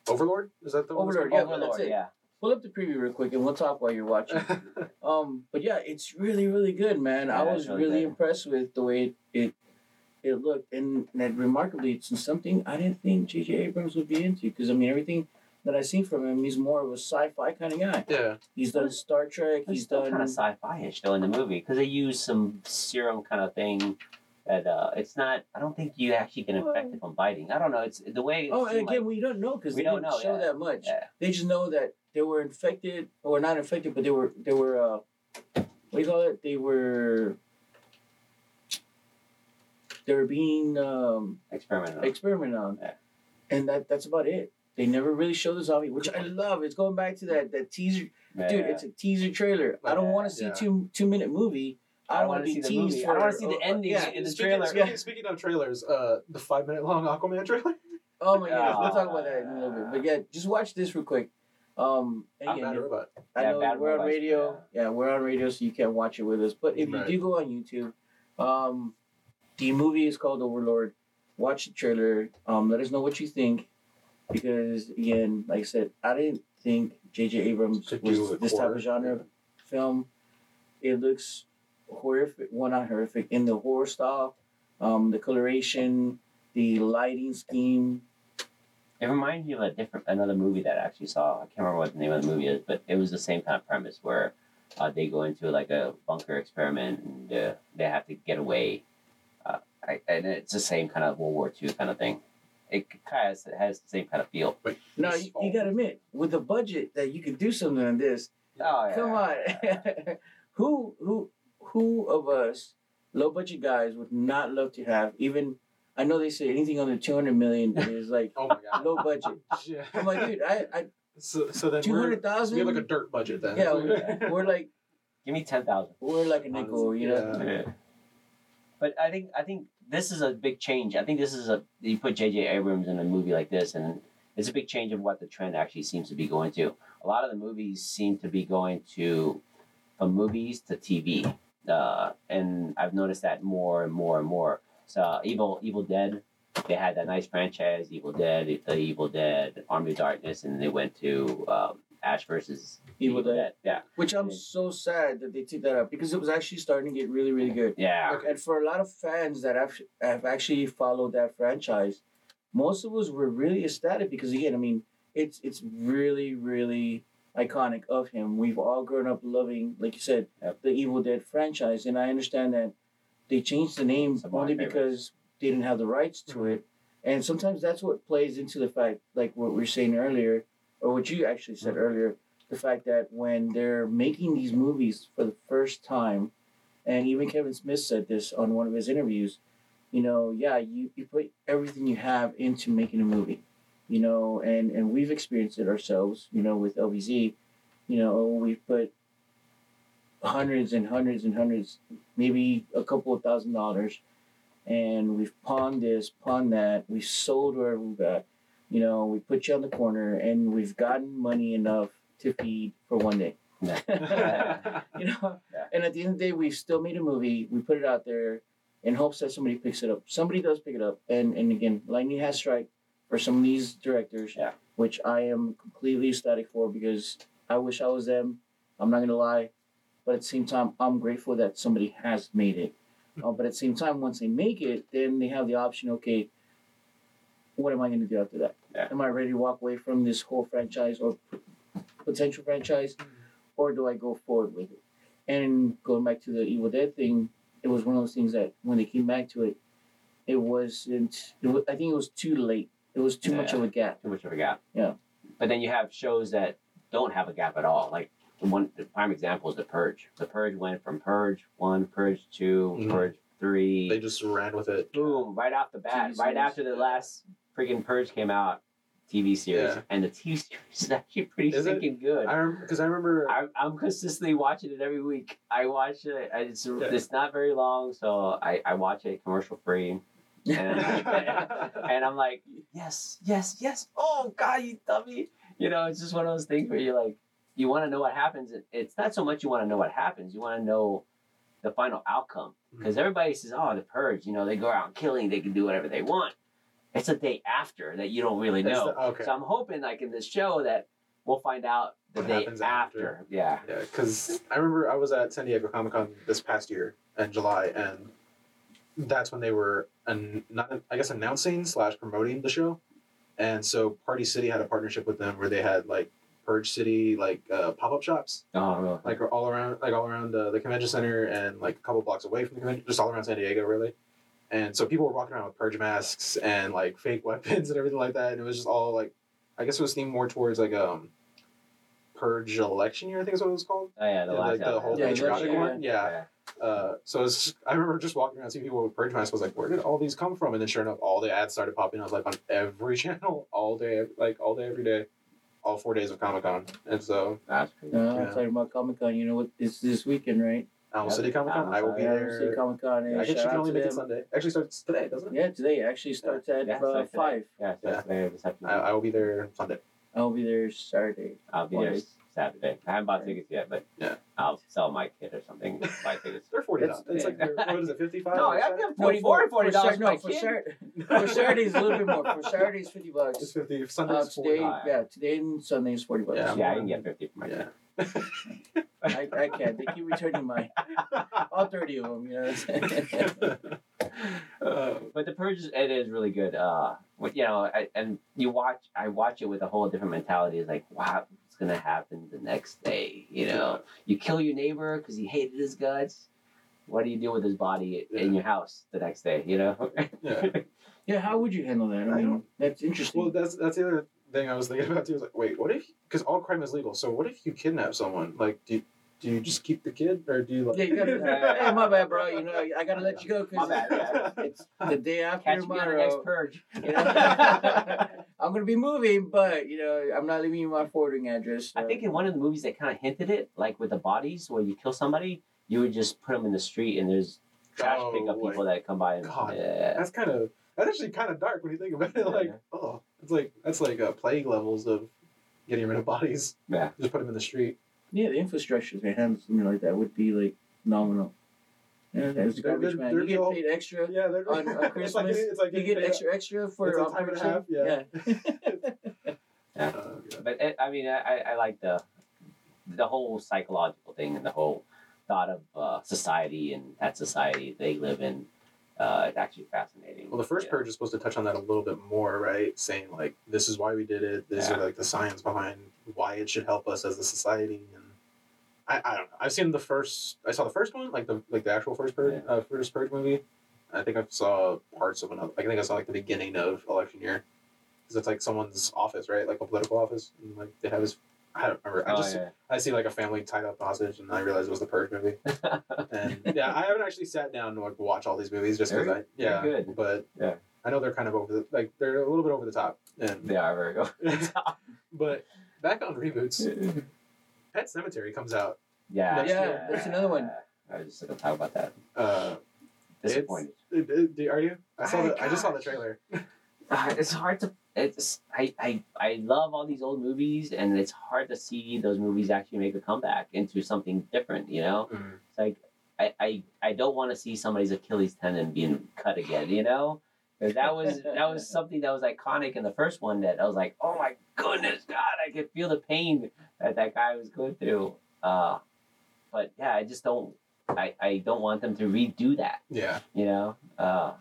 Overlord is that the one? Overlord, that's Yeah, called? that's Overlord, it. yeah. Pull up the preview real quick, and we'll talk while you're watching. um, but yeah, it's really, really good, man. I was it's really really good. impressed with the way it it, it looked, and that remarkably, it's something I didn't think J.J. Abrams would be into. Because I mean, everything that I seen from him, he's more of a sci-fi kind of guy. yeah. He's done Star Trek. It's He's still done. kind of sci-fi-ish though in the movie because they use some serum kind of thing. That uh, it's not. I don't think you actually get infected from biting. I don't know. It's the way. It Oh, and again, like- we don't know because We they don't didn't know, show yeah. that much. yeah. They just know that they were infected, or not infected, but they were they were uh, what do you call it? They were they were being um, experiment. on. experimented on, Yeah. and that that's about it. They never really show the zombie, which I love. It's going back to that that teaser, Yeah. dude. It's a teaser trailer. I don't want to see yeah. two two minute movie. I don't want to see be the teased movie. for. I don't want to see the ending Yeah. in the speaking, trailer. Speaking, speaking of trailers, uh, the five minute long Aquaman trailer. Oh my goodness, we'll talk about that in a little bit. But yeah, just watch this real quick. Um, and I'm again, bad robot. I Yeah, know Bad we're on radio. Yeah. we're on radio, so you can't watch it with us. But if Right. you do go on YouTube, um, the movie is called Overlord. Watch the trailer. Um, let us know what you think, because again, like I said, I didn't think J.J. Abrams Could was do a this type of genre of film. It looks horrific. Well, not horrific in the horror style. Um, the coloration, the lighting scheme. It reminds me of a different another movie that I actually saw. I can't remember what the name of the movie is, but it was the same kind of premise where uh, they go into like a bunker experiment and uh, they have to get away. Uh, I, and it's the same kind of World War II kind of thing. It kind of has the same kind of feel. Wait, Now you, you gotta admit, with the budget that you could do something on this, Oh, yeah. Come on. who who who of us low budget guys would not love to have even I know they say anything under two hundred million is like Oh my god. low budget. Yeah. I'm like, dude, I, I So, so then two we're, hundred so we have like a dirt budget then. Yeah, we're, we're like Give me ten thousand. we're like a nickel, you know. Yeah. Yeah. But I think I think this is a big change. I think this is a you put J.J. Abrams in a movie like this, and it's a big change of what the trend actually seems to be going to. A lot of the movies seem to be going to from movies to TV, uh, and I've noticed that more and more and more. So Evil Evil Dead, they had that nice franchise, Evil Dead, the Evil Dead, Army of Darkness, and they went to um, Ash versus Evil Dead. Yeah, Which I'm so sad that they took that up because it was actually starting to get really, really good. yeah. Okay. And for a lot of fans that have, have actually followed that franchise, most of us were really ecstatic because again, I mean, it's it's really, really iconic of him. We've all grown up loving, like you said, Yep. the Evil Dead franchise, and I understand that they changed the name Some of my only because they didn't have the rights to Mhm. it. And sometimes that's what plays into the fact, like what we were saying earlier, or what you actually said Mhm. earlier, the fact that when they're making these movies for the first time, and even Kevin Smith said this on one of his interviews, you know, yeah, you, you put everything you have into making a movie, you know, and, and we've experienced it ourselves, you know, with LVZ, you know, we've put hundreds and hundreds and hundreds, maybe a couple of thousand dollars, and we've pawned this, pawned that, we sold wherever we got, you know, we put you on the corner, and we've gotten money enough to feed for one day. you know Yeah. and at the end of the day we've still made a movie we put it out there in hopes that somebody picks it up somebody does pick it up and and again lightning has strike for some of these directors Yeah. which I am completely ecstatic for because I wish I was them. I'm not gonna lie, but at the same time, I'm grateful that somebody has made it. Uh, but at the same time, once they make it, then they have the option. Okay, what am I gonna do after that? Yeah. Am I ready to walk away from this whole franchise or potential franchise, or do I go forward with it? And going back to the Evil Dead thing, it was one of those things that when they came back to it, it wasn't. It was, I think it was too late. It was too much of a gap. Too much of a gap. Yeah. But then you have shows that don't have a gap at all. Like the one the prime example is The Purge. The Purge went from Purge one, Purge 2 Mhm. Purge three. They just ran with it. boom, right off the bat, TV right series. after the last freaking Purge came out, TV series, Yeah. and the TV series is actually pretty Is it? good. I because I remember. I'm, I'm consistently watching it every week. I watch it. and It's Yeah. it's not very long, so I, I watch it commercial free, and, and I'm like, yes, yes, yes. Oh God, you dummy! You know, it's just one of those things where you're like, you want to know what happens. It's not so much you want to know what happens. You want to know the final outcome mm-hmm. because everybody says, oh, the purge. You know, they go out killing. They can do whatever they want. It's a day after that you don't really know. the- okay. So I'm hoping, like in this show, that we'll find out the What day after. after. Yeah. Yeah, because I remember I was at San Diego Comic Con this past year in July, and that's when they were an, not I guess announcing slash promoting the show, and so Party City had a partnership with them where they had like Purge City like uh, pop up shops Oh, really? like all around like all around uh, the convention center and like a couple blocks away from the convention, just all around San Diego really. And so people were walking around with purge masks and like fake weapons and everything like that, and it was just all like, I guess it was themed more towards like um, purge election year. I think is what it was called. Oh yeah, the Yeah, last like the whole Yeah, patriotic election, one. Yeah. Uh, so it's, I remember just walking around seeing people with purge masks. I was like, where did all these come from? And then sure enough, all the ads started popping up like on every channel, all day, like all day, every day, all four days of Comic Con. And so That's crazy. Uh, Yeah. Talking about Comic Con, you know what? It's this weekend, right? Alamo City Comic Con, I will be Yeah, there. City Comic Con. I guess you shout can only to make it. Sunday. Actually starts today, doesn't it? Yeah, today actually starts at Yeah, uh, five. Yeah, so Yeah. today. I, I will be there Sunday. I'll be there Saturday. I'll be there Twice. Saturday. I haven't bought tickets yet, but Yeah. I'll sell my kid or something. Buy tickets. They're forty dollars. It's like what is it, fifty five? No, I give forty four forty dollars for, for my Sat- no, for, kid. Sat- for Saturday is a little bit more. For Saturday is fifty bucks. It's bucks. fifty. Uh, Sundays today, forty. yeah, today and Sunday is forty bucks. Yeah. Yeah, I can get fifty for my Yeah. kid. I, I can't. They keep returning my all thirty of them. You know. What I'm saying? uh, But the purge, is- it is really good. Uh, with, you know, I, and you watch, I watch it with a whole different mentality. It's like, wow, what's gonna happen the next day? You know, you kill your neighbor because he hated his guts. What do you do with his body in your house the next day? You know. yeah. yeah. How would you handle that? I I mean, don't- that's interesting. Well, that's that's the other thing I was thinking about too. Is like, wait, what if? Because all crime is legal. So what if you kidnap someone? Like, do you, do you just keep the kid, or do you like? yeah, you gotta, hey, my bad, bro. You know, I gotta let you go My because bad. Yeah. it's the day after Catch me on the next tomorrow. purge. You know? I'm gonna be moving, but you know, I'm not leaving you my forwarding address. I think in one of the movies they kind of hinted it, like with the bodies, where you kill somebody, you would just put them in the street, and there's trash Oh, pickup like, people that come by and God. yeah. That's kind of that's actually kind of dark when you think about it. Like, Yeah. oh, it's like that's like uh, plague levels of getting rid of bodies. Yeah. Just put them in the street. Yeah, the infrastructure to handle something like that would be like nominal. Yeah, as a There- garbage there- man, there'd you get all- paid extra Yeah, they're on, on it's like Christmas. it's like you get paid- extra extra for It's a time and a half, yeah. Yeah. Uh, yeah. But it, I mean, I, I I like the the whole psychological thing and the whole thought of uh, society and that society they live in. Uh, it's actually fascinating. Well, the first Yeah. purge is supposed to touch on that a little bit more, right? Saying like, this is why we did it. This Yeah. is like the science behind why it should help us as a society. And I, I don't know. I've seen the first. I saw the first one, like the like the actual first purge, Yeah. uh, first purge movie. I think I saw parts of another. I think I saw like the beginning of election year, because it's like someone's office, right? Like a political office, and like they have his. I don't remember. I Oh, just I see like a family tied up hostage, and I realized it was the purge movie. yeah. And yeah, I haven't actually sat down to like, watch all these movies just because I yeah, good. but Yeah. I know they're kind of over the like they're a little bit over the top. And they are very good. but back on reboots, Pet Sematary comes out. yeah, Next Yeah, year. that's another one. I was just gonna talk about that. Uh, Disappointed. it- it- are you? I saw My the, I just saw the trailer. Uh, it's hard to. It's I, I I love all these old movies, and it's hard to see those movies actually make a comeback into something different. You know, Mm. it's like I I, I don't want to see somebody's Achilles tendon being cut again. You know, 'Cause that was that was something that was iconic in the first one. That I was like, oh my goodness, God, I could feel the pain that that guy was going through. Uh, but yeah, I just don't. I, I don't want them to redo that. Yeah. You know. Uh,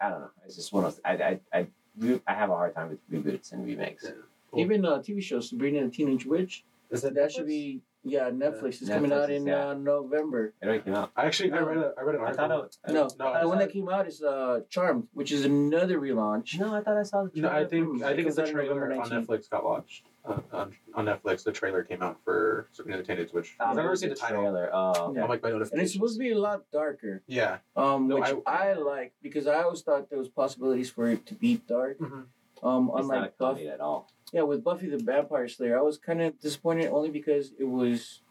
I don't know. It's just one of those. I I I, re- I have a hard time with reboots and remakes. Yeah. Even uh, TV show Sabrina the Teenage Witch. Is that That should be yeah. Netflix is Netflix coming out is, in yeah. uh, November. It already came out. I actually I read a, I read an I thought it. No, No, the one that came out is uh, Charmed, which is another relaunch. No, I thought I saw the. No, I trailer. think I think Comes the out November trailer on 19th. Netflix got watched. Uh, on, on Netflix, the trailer came out for Sabrina the Teenage Witch. I've never seen the title. trailer. Oh, Yeah. I'm like my And it's supposed to be a lot darker. Yeah. Um, No, which I- I, like because I always thought there was possibilities for it to be dark. Mhm. Um, it's not a unlike Buffy, at all. yeah, with Buffy the Vampire Slayer, I was kind of disappointed only because it was,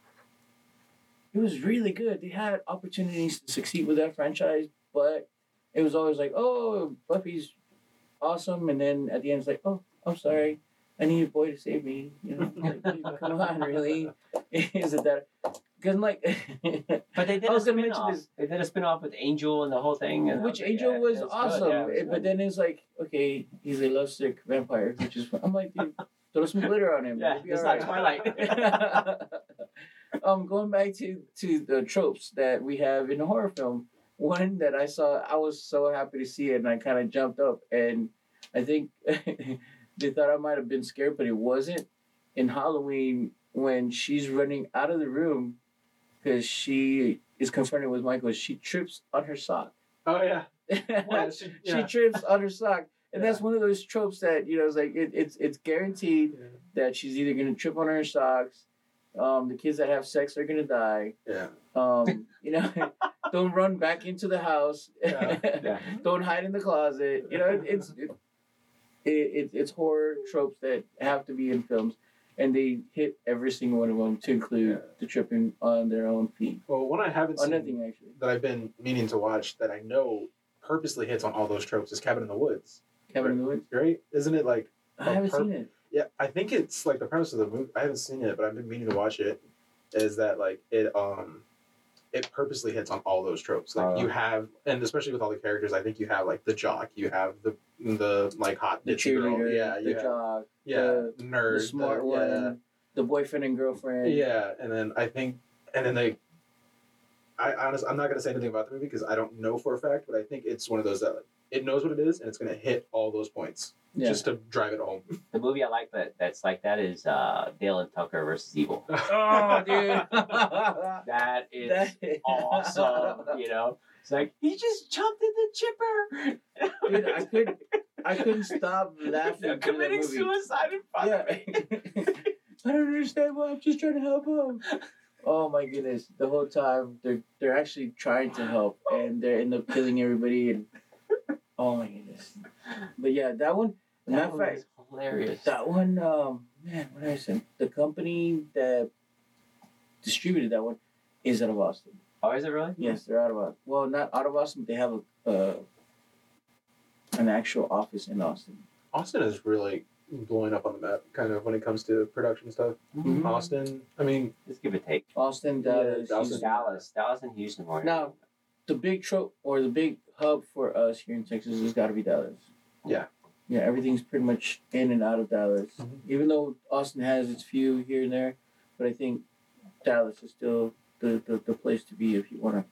it was really good. They had opportunities to succeed with that franchise, but it was always like, oh, Buffy's awesome, and then at the end it's like, oh, I'm sorry, I need a boy to save me. You know, like, come on, really? Is it that? Because like, But they did I was gonna spin mention this. They did a spin off with Angel and the whole thing. Which like, Angel yeah, was good. awesome, Yeah, was eh, but good. then it's like, okay, he's a lovesick vampire, which is. I'm like, dude, throw some glitter on him. Yeah, it's not right. um, going back to to the tropes that we have in a horror film, one that I saw, I was so happy to see it, and I kind of jumped up, and I think they thought I might have been scared, but it wasn't. In Halloween, when she's running out of the room because she is confronted with Michael, she trips on her sock. Oh yeah. Yeah, she she- trips on her sock, and that's one of those tropes that you know is like it, it's it's guaranteed Yeah. that she's either gonna trip on her socks. Um, the kids that have sex are gonna die. Yeah. Um, you know, don't run back into the house. Yeah. Yeah. don't hide in the closet. You know, it, it's it, it, it's horror tropes that have to be in films, and they hit every single one of them to include Yeah. the tripping on their own feet. Well, one I haven't On seen nothing actually. that I've been meaning to watch that I know purposely hits on all those tropes is Cabin in the Woods. Cabin in the Woods. Right? Isn't it like I haven't per- seen it. Yeah, I think it's like the premise of the movie. I haven't seen it, but I've been meaning to watch it. Is that like it? Um, it purposely hits on all those tropes. Like Oh. you uh. have, and especially with all the characters, I think you have like the jock, you have the the like hot The ditzy girl, yeah, the have, jock, yeah, the- the nerd, the smart the- one, yeah. the boyfriend and girlfriend. Yeah, and then I think, and then they. I honestly, I'm not gonna say anything about the movie because I don't know for a fact, but I think it's one of those that like, it knows what it is and it's gonna hit all those points Yeah. just to drive it home. The movie I like that that's like that is uh, Dale and Tucker versus Evil. oh, dude. That is That- awesome. You know, it's like he just jumped in the chipper. Dude, I could, I couldn't stop laughing. They're that committing movie. suicide in front Yeah. of me. I don't understand why. I'm just trying to help him. Oh my goodness! The whole time they're they're actually trying to help, and they end up killing everybody. And oh my goodness! But yeah, that one. Matter That of one fact, is hilarious. that one. Um, man, what did I say? The company that distributed that one is out of Austin. Oh, is it really? Yes, they're out of Austin. Well, not out of Austin. But they have a uh, an actual office in Austin. Austin is really blowing up on the map, kind of when it comes to production stuff. Mhm. Austin, I mean, Just give it a take. Austin, Yeah, Dallas, Dallas. Dallas, Dallas, and Houston more. Now, the big trope or the big hub for us here in Texas has got to be Dallas. Yeah. Yeah, everything's pretty much in and out of Dallas. Mhm. Even though Austin has its few here and there, but I think Dallas is still the, the, the place to be if you want to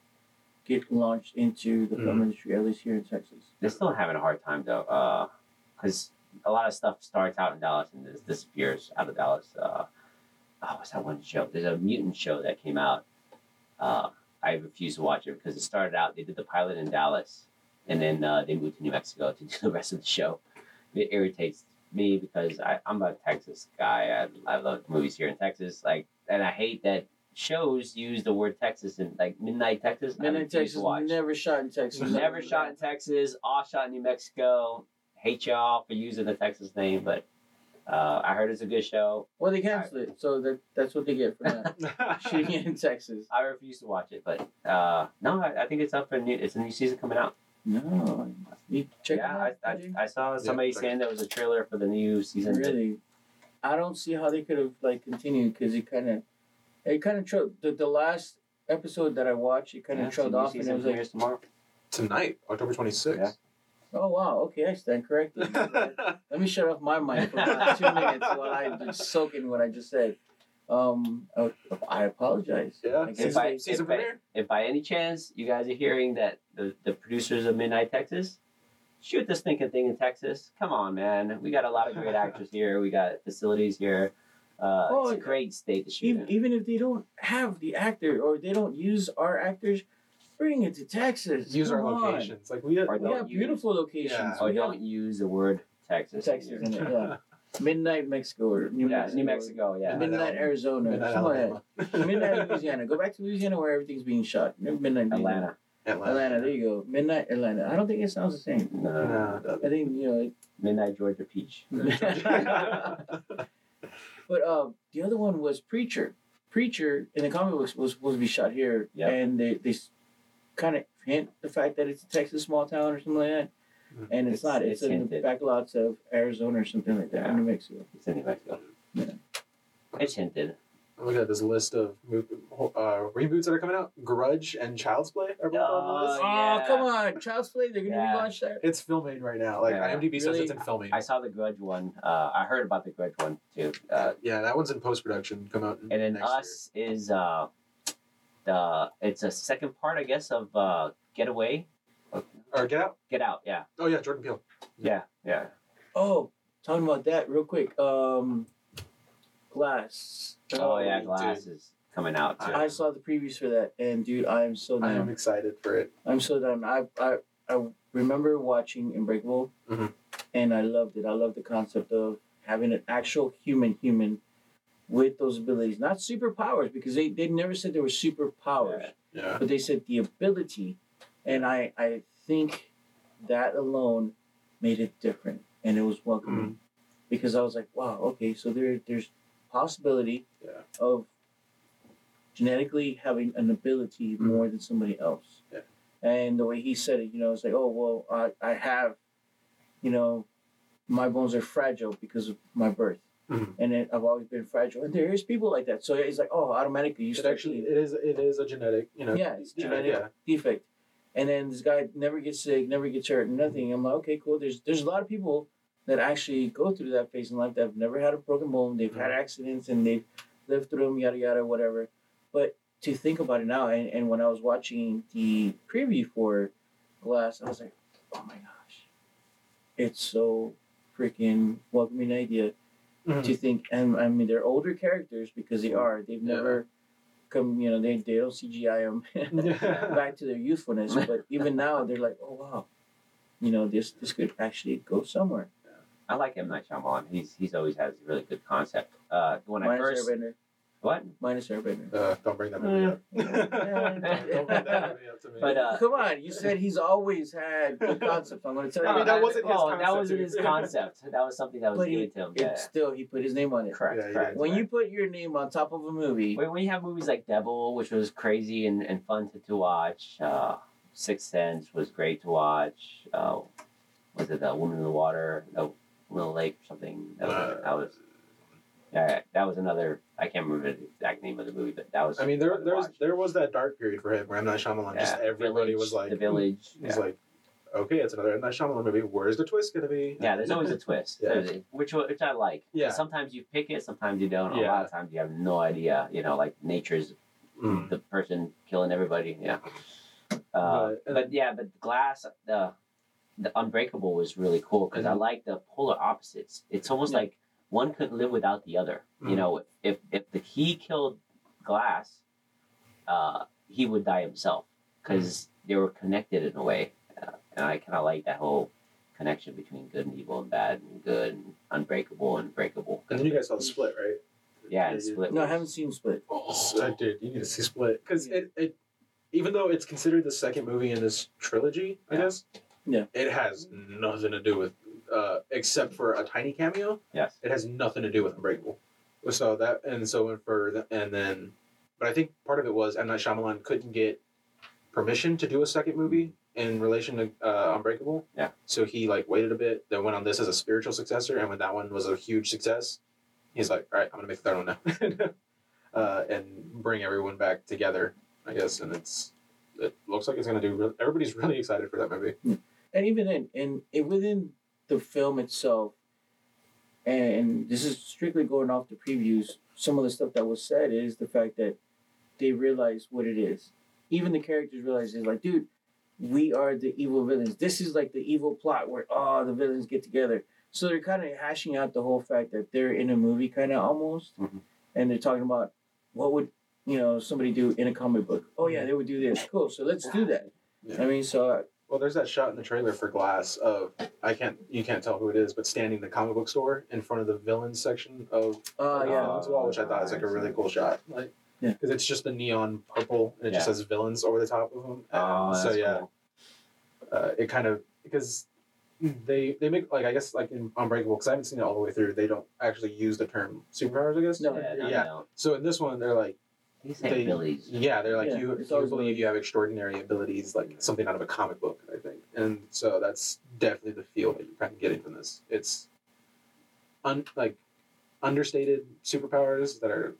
get launched into the film Mhm. industry, at least here in Texas. They're still having a hard time though, because a lot of stuff starts out in Dallas and just disappears out of Dallas. Uh, oh, what's that one show? There's a mutant show that came out. Uh, I refused to watch it because it started out. They did the pilot in Dallas, and then uh, they moved to New Mexico to do the rest of the show. It irritates me because I, I'm a Texas guy. I, I love movies here in Texas, like, and I hate that shows use the word Texas and like Midnight Texas. I Men in refuse to Texas watch. never shot in Texas. Never shot in Texas, all shot in New Mexico. Hate y'all for using the Texas name, but uh, I heard it's a good show. Well, they canceled it, so that, that's what they get for that. Shooting it in Texas. I refuse to watch it, but uh, no, I, I think it's up for new. It's a new season coming out. No, you check yeah, it I. I, I saw somebody check saying there was a trailer for the new season. Really, I don't see how they could have like continued because it kind of, it kind of trailed. The, the last episode that I watched, it kind of Yeah, trailed so off, and it was like, tomorrow. tonight, October 26th. Yeah. Oh wow, okay, I stand corrected. Let me shut off my mic for about two minutes while I just soak in what I just said. Um, I, I apologize. Yeah, I guess If I- they- season if I- premiere. If by any chance you guys are hearing that the, the producers of Midnight Texas, shoot this thinking thing in Texas. Come on, man. We got a lot of great actors here. We got facilities here. Uh, Oh, it's a great state to shoot even, in. even if they don't have the actor or they don't use our actors, bring it to Texas. Use our on. locations. Like we. Or We have use- beautiful locations. Yeah. Or We don't use the word Texas. Texas. Yeah, Midnight Mexico or New Yeah, Mexico. New Mexico. Yeah. Midnight Midnight Arizona. Midnight something like Alabama. that. Midnight Louisiana. Go back to Louisiana where everything's being shot. Midnight Louisiana. Atlanta. Atlanta. There you go. Midnight Atlanta. I don't think it sounds the same. No. No, I think you know. Midnight Georgia Peach. But um, the other one was Preacher. Preacher in the comic books was supposed to be shot here, Yep. and they they kind of hint the fact that it's a Texas small town or something like that, Mhm. and it's, It's- not. It's, it's in the hinted. back lots of Arizona or something like that, Yeah. or New Mexico. It's in New Mexico. Yeah. It's hinted. I'm looking at this list of mov- uh, reboots that are coming out. Grudge and Child's Play are both on the list. Oh, Oh, come on, Child's Play! They're gonna Yeah. relaunch that. It's filming right now. Like Yeah. IMDb says it's in filming. I saw the Grudge one. Uh, I heard about the Grudge one too. Uh, yeah, that one's in post production. Come out. and then next Us is uh, the it's a second part, I guess, of uh, Getaway. year. Or Get Out. Get Out. Yeah. Oh yeah, Jordan Peele. Yeah. Yeah. Oh, talking about that real quick. Um, Glass. Oh, yeah, dude. Glass is coming out too. I saw the previews for that, and dude, I am so I down. am excited for it. I'm so down. I I I remember watching Unbreakable, Mhm. and I loved it. I love the concept of having an actual human human with those abilities, not superpowers, because they, they never said there were superpowers, Yeah. Yeah. but they said the ability, and I I think that alone made it different, and it was welcoming, because I was like, wow, okay, so there there's possibility Yeah. of genetically having an ability Mhm. more than somebody else. Yeah. And the way he said it, you know, it's like, oh well, I, I have, you know, my bones are fragile because of my birth, Mhm. and it, I've always been fragile. And there is people like that, so it's like, oh, automatically you It actually it is it is a genetic you know Yeah, it's genetic. yeah. defect. And then this guy never gets sick, never gets hurt, nothing. I'm like, okay, cool. There's there's a lot of people that actually go through that phase in life that have never had a broken bone. They've had Mhm. accidents and they've lived through them, yada yada, whatever. But to think about it now, and, and when I was watching the preview for Glass, I was like, oh my gosh, it's so freaking welcoming idea Mhm. to think. And I mean, they're older characters because they are. They've Yeah. never come, you know, they they don't CGI them back to their youthfulness. But even now, they're like, oh wow, you know, this this could actually go somewhere. I like M Night Shyamalan. He's he's always has a really good concept. Uh, when I Minus first Airbender. what? Minus Airbender. Uh, don't bring that movie up. Don't bring that movie up to me. But, uh, Come on, you said he's always had good concepts. I'm going to tell you. I mean, that that. wasn't his oh, that concept, wasn't dude. his concept. That was something that was But he- given to him. It Yeah. still, he put his name on it. Correct. Yeah, he correct. did. When you put your name on top of a movie, When, when you have movies like Devil, which was crazy and, and fun to, to watch, uh, Sixth Sense was great to watch. Uh, was it The Woman in the Water, No, The Lake, or something? That was, Uh, that was yeah, that was another. I can't remember the exact name of the movie, but that was. I mean, there there was there was that dark period for him where M Night Shyamalan just everybody Village, was like, The Village. he's yeah. like, okay, it's another M Night Shyamalan movie. Where's the twist gonna be? Yeah, there's always a twist, Yeah. Which which I like. Yeah. Sometimes you pick it, sometimes you don't. Yeah. A lot of times you have no idea. You know, like nature's Mm. the person killing everybody. Yeah. Uh, But- but, yeah, but Glass, the the Unbreakable was really cool because I Mhm. like the polar opposites. It's almost Yeah. like one couldn't live without the other. You Mhm. know, if if the he killed Glass, uh, he would die himself because they were connected in a way, uh, and I kind of like that whole connection between good and evil and bad and good and unbreakable and breakable. And then you guys saw the split, right? Yeah, Yeah, split. no, I haven't seen Split. Oh, I did. You need to see Split because it, it, even though it's considered the second movie in this trilogy, I Yeah. guess. Yeah. It has nothing to do with, uh, except for a tiny cameo. Yes. It has nothing to do with Unbreakable. So that and so for the, and then, but I think part of it was M Night Shyamalan couldn't get permission to do a second movie in relation to uh, Unbreakable. Yeah. So he like waited a bit, then went on this as a spiritual successor, and when that one was a huge success, he's like, all right, I'm gonna make the third one now, uh, and bring everyone back together, I guess. And it's it looks like it's gonna do. Re- everybody's really excited for that movie. And even then, and it, within the film itself, and this is strictly going off the previews. Some of the stuff that was said is the fact that they realize what it is. Even the characters realize it's like, dude, we are the evil villains. This is like the evil plot where oh the villains get together. So they're kind of hashing out the whole fact that they're in a movie, kind of almost, Mhm. and they're talking about what would you know somebody do in a comic book. Oh yeah, mm-hmm. they would do this. Cool. So let's do that. Yeah. I mean, so uh, Well, there's that shot in the trailer for Glass of I can't you can't tell who it is, but standing in the comic book store in front of the villains section of uh, the yeah. villains wall, which I thought was like a really cool shot. Like, Yeah. because it's just the neon purple and it just Yeah. says villains over the top of them. Oh, so that's yeah, cool. uh, it kind of because they they make like I guess like in Unbreakable because I haven't seen it all the way through. They don't actually use the term superpowers. I guess. No. Yeah, no, Yeah. no. So in this one, they're like. These say They- abilities. Yeah, they're like Yeah, you. it's You always believe you have extraordinary abilities, like something out of a comic book, I think, and so that's definitely the feel that you're kind of getting from this. It's, un like, understated superpowers that are,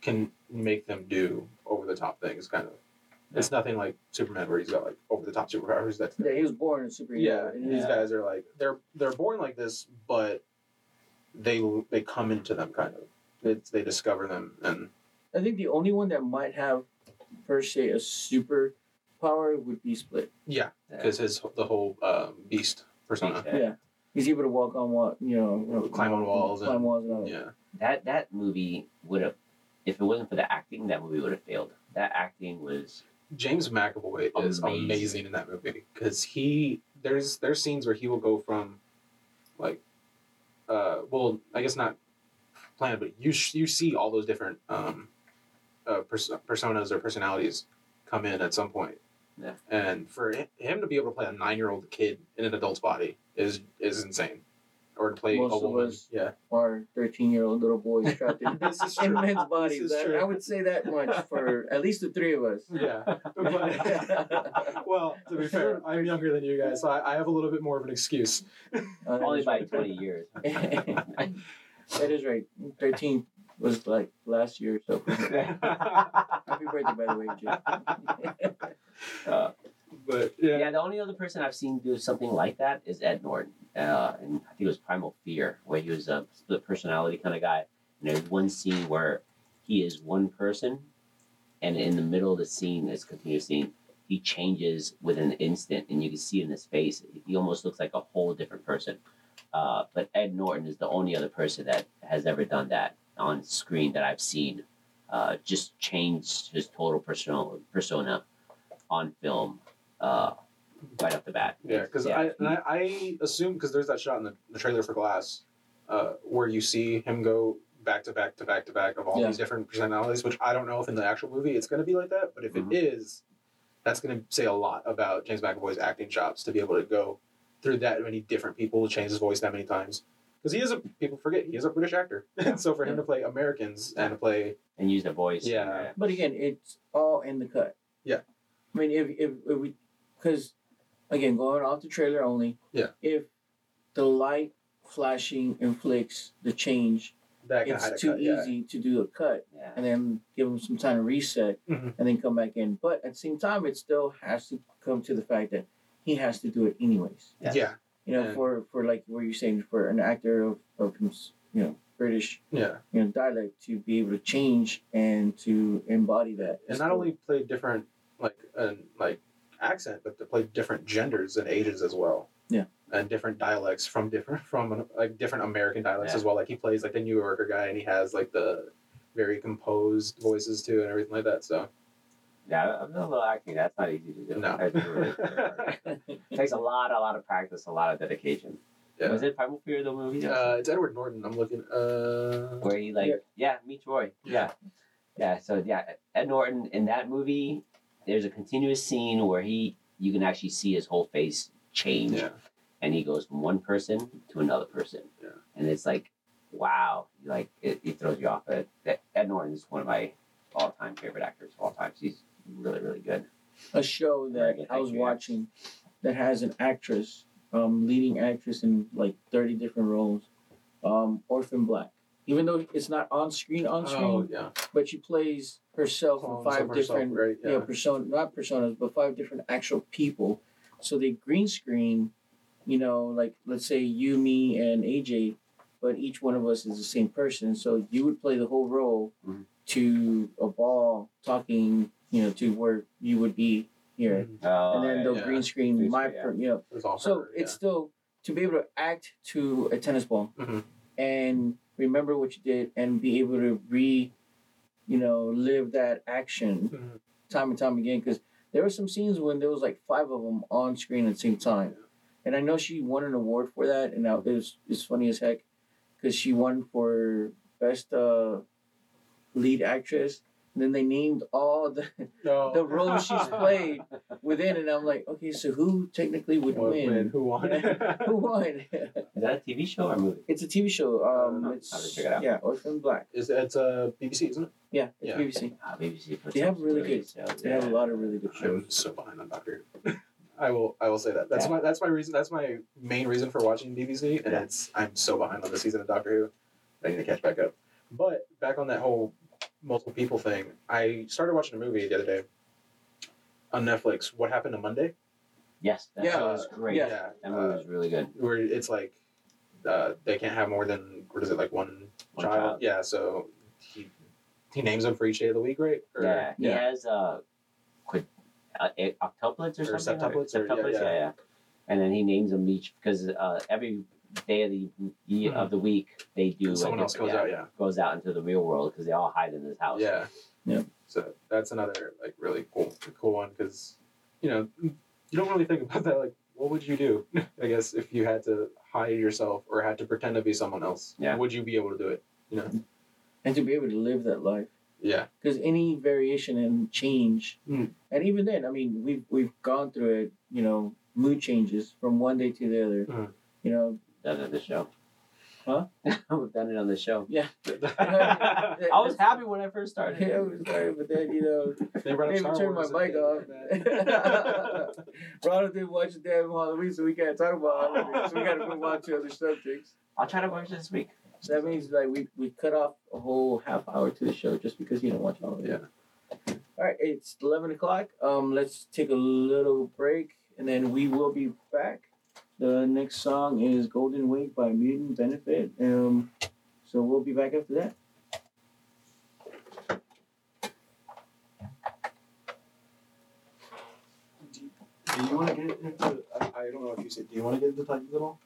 can make them do over the top things. Kind of, it's nothing like Superman where he's got like over the top superpowers. That's Yeah, he was born a superhero. yeah, and these guys are like they're they're born like this, but they they come into them kind of. It's, they discover them and I think the only one that might have, per se, a super power would be Split. yeah, Yeah. because his the whole um, beast persona. Yeah. Yeah. He's able to walk on what you know, Climb on walls climb and- walls, and all that. Yeah, That that movie would have, if it wasn't for the acting, that movie would have failed. That acting was James McAvoy is Amazing. amazing in that movie because he there's there's scenes where he will go from like uh well I guess not planned but you sh- you see all those different um uh pers- personas or personalities come in at some point Yeah. and for him to be able to play a nine year old kid in an adult's body is is insane or to play Most a of woman us- yeah Or thirteen-year-old little boys trapped in, This is in true. men's This bodies. is That- I would say that much for at least the three of us. yeah but well to be fair i'm younger than you guys so I, I have a little bit more of an excuse Uh, that only is by right. twenty years. that is right. Thirteen was like last year, or so happy birthday, by the way, Jim. Uh, but yeah. yeah, the only other person I've seen do something like that is Ed Norton. Uh, and I think it was Primal Fear, where he was a split personality kind of guy. And there's one scene where he is one person, and in the middle of the scene, this continuous scene, he changes within an instant, and you can see it in his face. He almost looks like a whole different person. Uh, but Ed Norton is the only other person that has ever done that on screen that I've seen. Uh, just changed his total personal persona on film uh, right off the bat. yeah, because I, I I assume because there's that shot in the, the trailer for Glass, uh, where you see him go back to back to back to back of all Yeah. these different personalities, which I don't know if in the actual movie it's going to be like that, but if Mhm. it is, that's going to say a lot about James McAvoy's acting chops to be able to go through that many different people, change his voice that many times. Because he is a people forget he is a British actor, and so for him to play Americans and to play and use the voice. Yeah. But again, it's all in the cut. Yeah. I mean, if if, if we, because again, going off the trailer only. Yeah. If the light flashing inflicts the change, that can it's too cut, yeah. easy to do a cut Yeah. and then give them some time to reset Mhm. and then come back in. But at the same time, it still has to come to the fact that he has to do it anyways. Yes. Yeah, You know, Yeah. for for like what you're saying, for an actor of of you know British yeah. you know dialect to be able to change and to embody that. and not only play different like and like accent, but to play different genders and ages as well. Yeah. And different dialects from different from like different American dialects Yeah. as well. Like he plays like the New Yorker guy, and he has like the very composed voices too, and everything like that. So Yeah, I'm a little acting. That's not easy to do. No. It takes a lot, a lot of practice, a lot of dedication. yeah, Was it Primal Fear the movie? uh, it's Edward Norton. I'm looking. Uh, where he like Yeah. yeah, meets Roy. Yeah. yeah. So yeah, Ed Norton in that movie, there's a continuous scene where he you can actually see his whole face change, yeah, and he goes from one person to another person. Yeah. And it's like, wow, like it, it throws you off. But Ed Norton is one of my all-time favorite actors of all time. He's really, really good. a show that good. I was you, watching that has an actress, um, leading actress in like thirty different roles, um, Orphan Black. Even though it's not on screen, on screen, oh yeah, but she plays herself in five of herself, different, right? yeah, Yeah, persona, not personas, but five different actual people So they green screen, you know, like let's say you, me, and AJ, but each one of us is the same person. So you would play the whole role Mhm. to a ball talking, you know, to where you would be here. Oh, and then yeah, they'll yeah. green screen Green my, screen, yeah. per, you know. It's all So her, it's yeah. still to be able to act to a tennis ball Mhm. and remember what you did and be able to re, you know, live that action Mhm. time and time again because there were some scenes when there was like five of them on screen at the same time, and I know she won an award for that, and that was it's funny as heck because she won for best uh, lead actress. And then they named all the, No. the roles she's played within, and I'm like, okay, so who technically would What- win? win? Who won? who won? Is that a TV show or movie? it's a TV show. Um, Oh, it's check it out. yeah, Orphan Black. Is it's uh, BBC, isn't it? Yeah, it's Yeah. BBC. Ah, BBC puts They have really really good- shows, They have a lot of really good I'm shows. so behind on Doctor Who. I will I will say that. That's Yeah. my that's my reason that's my main reason for watching BBC and Yeah. it's I'm so behind on the season of Doctor Who. I need to catch back up. But back on that whole multiple people thing, I started watching a movie the other day on Netflix. What happened to Monday? Yes, that Yeah, show was great. yeah. That movie uh, was really good. where it's like uh, they can't have more than what is it like one, One child? child. Yeah, so he he names them for each day of the week, right? Or- yeah, he yeah. has uh, quid, uh, eh, octuplets or, Or something. septuplets or- yeah, septuplets, yeah. yeah, yeah. And then he names them each because uh, every day of the ye- Mhm. of the week they do. a Someone else goes different- out, yeah. goes out into the real world because they all hide in this house. Yeah. Yeah. So that's another like really cool cool one because you know you don't really think about that like what would you do I guess if you had to hide yourself or had to pretend to be someone else Yeah. would you be able to do it you know And to be able to live that life. yeah because any variation and change, Mm. and even then, I mean, we've we've gone through it. You know, mood changes from one day to the other. Mm. You know, Done it on the show. Huh? We've done it on the show. yeah. I was happy when I first started. Yeah, it was great, but then you know, they brought I even Star turned my mic and- off. Ronald didn't watch the damn Halloween, so we can't talk about Halloween. So we got to move on to other subjects. I'll try to watch it this week. So that means like we we cut off a whole half hour to the show just because you don't watch Halloween. Yeah. All right, it's eleven o'clock. Um, let's take a little break, and then we will be back. The next song is "Golden Wake" by Mutant Benefit. Um, so we'll be back after that. do you want to get into I, I don't know if you said do you want to get into Titans at all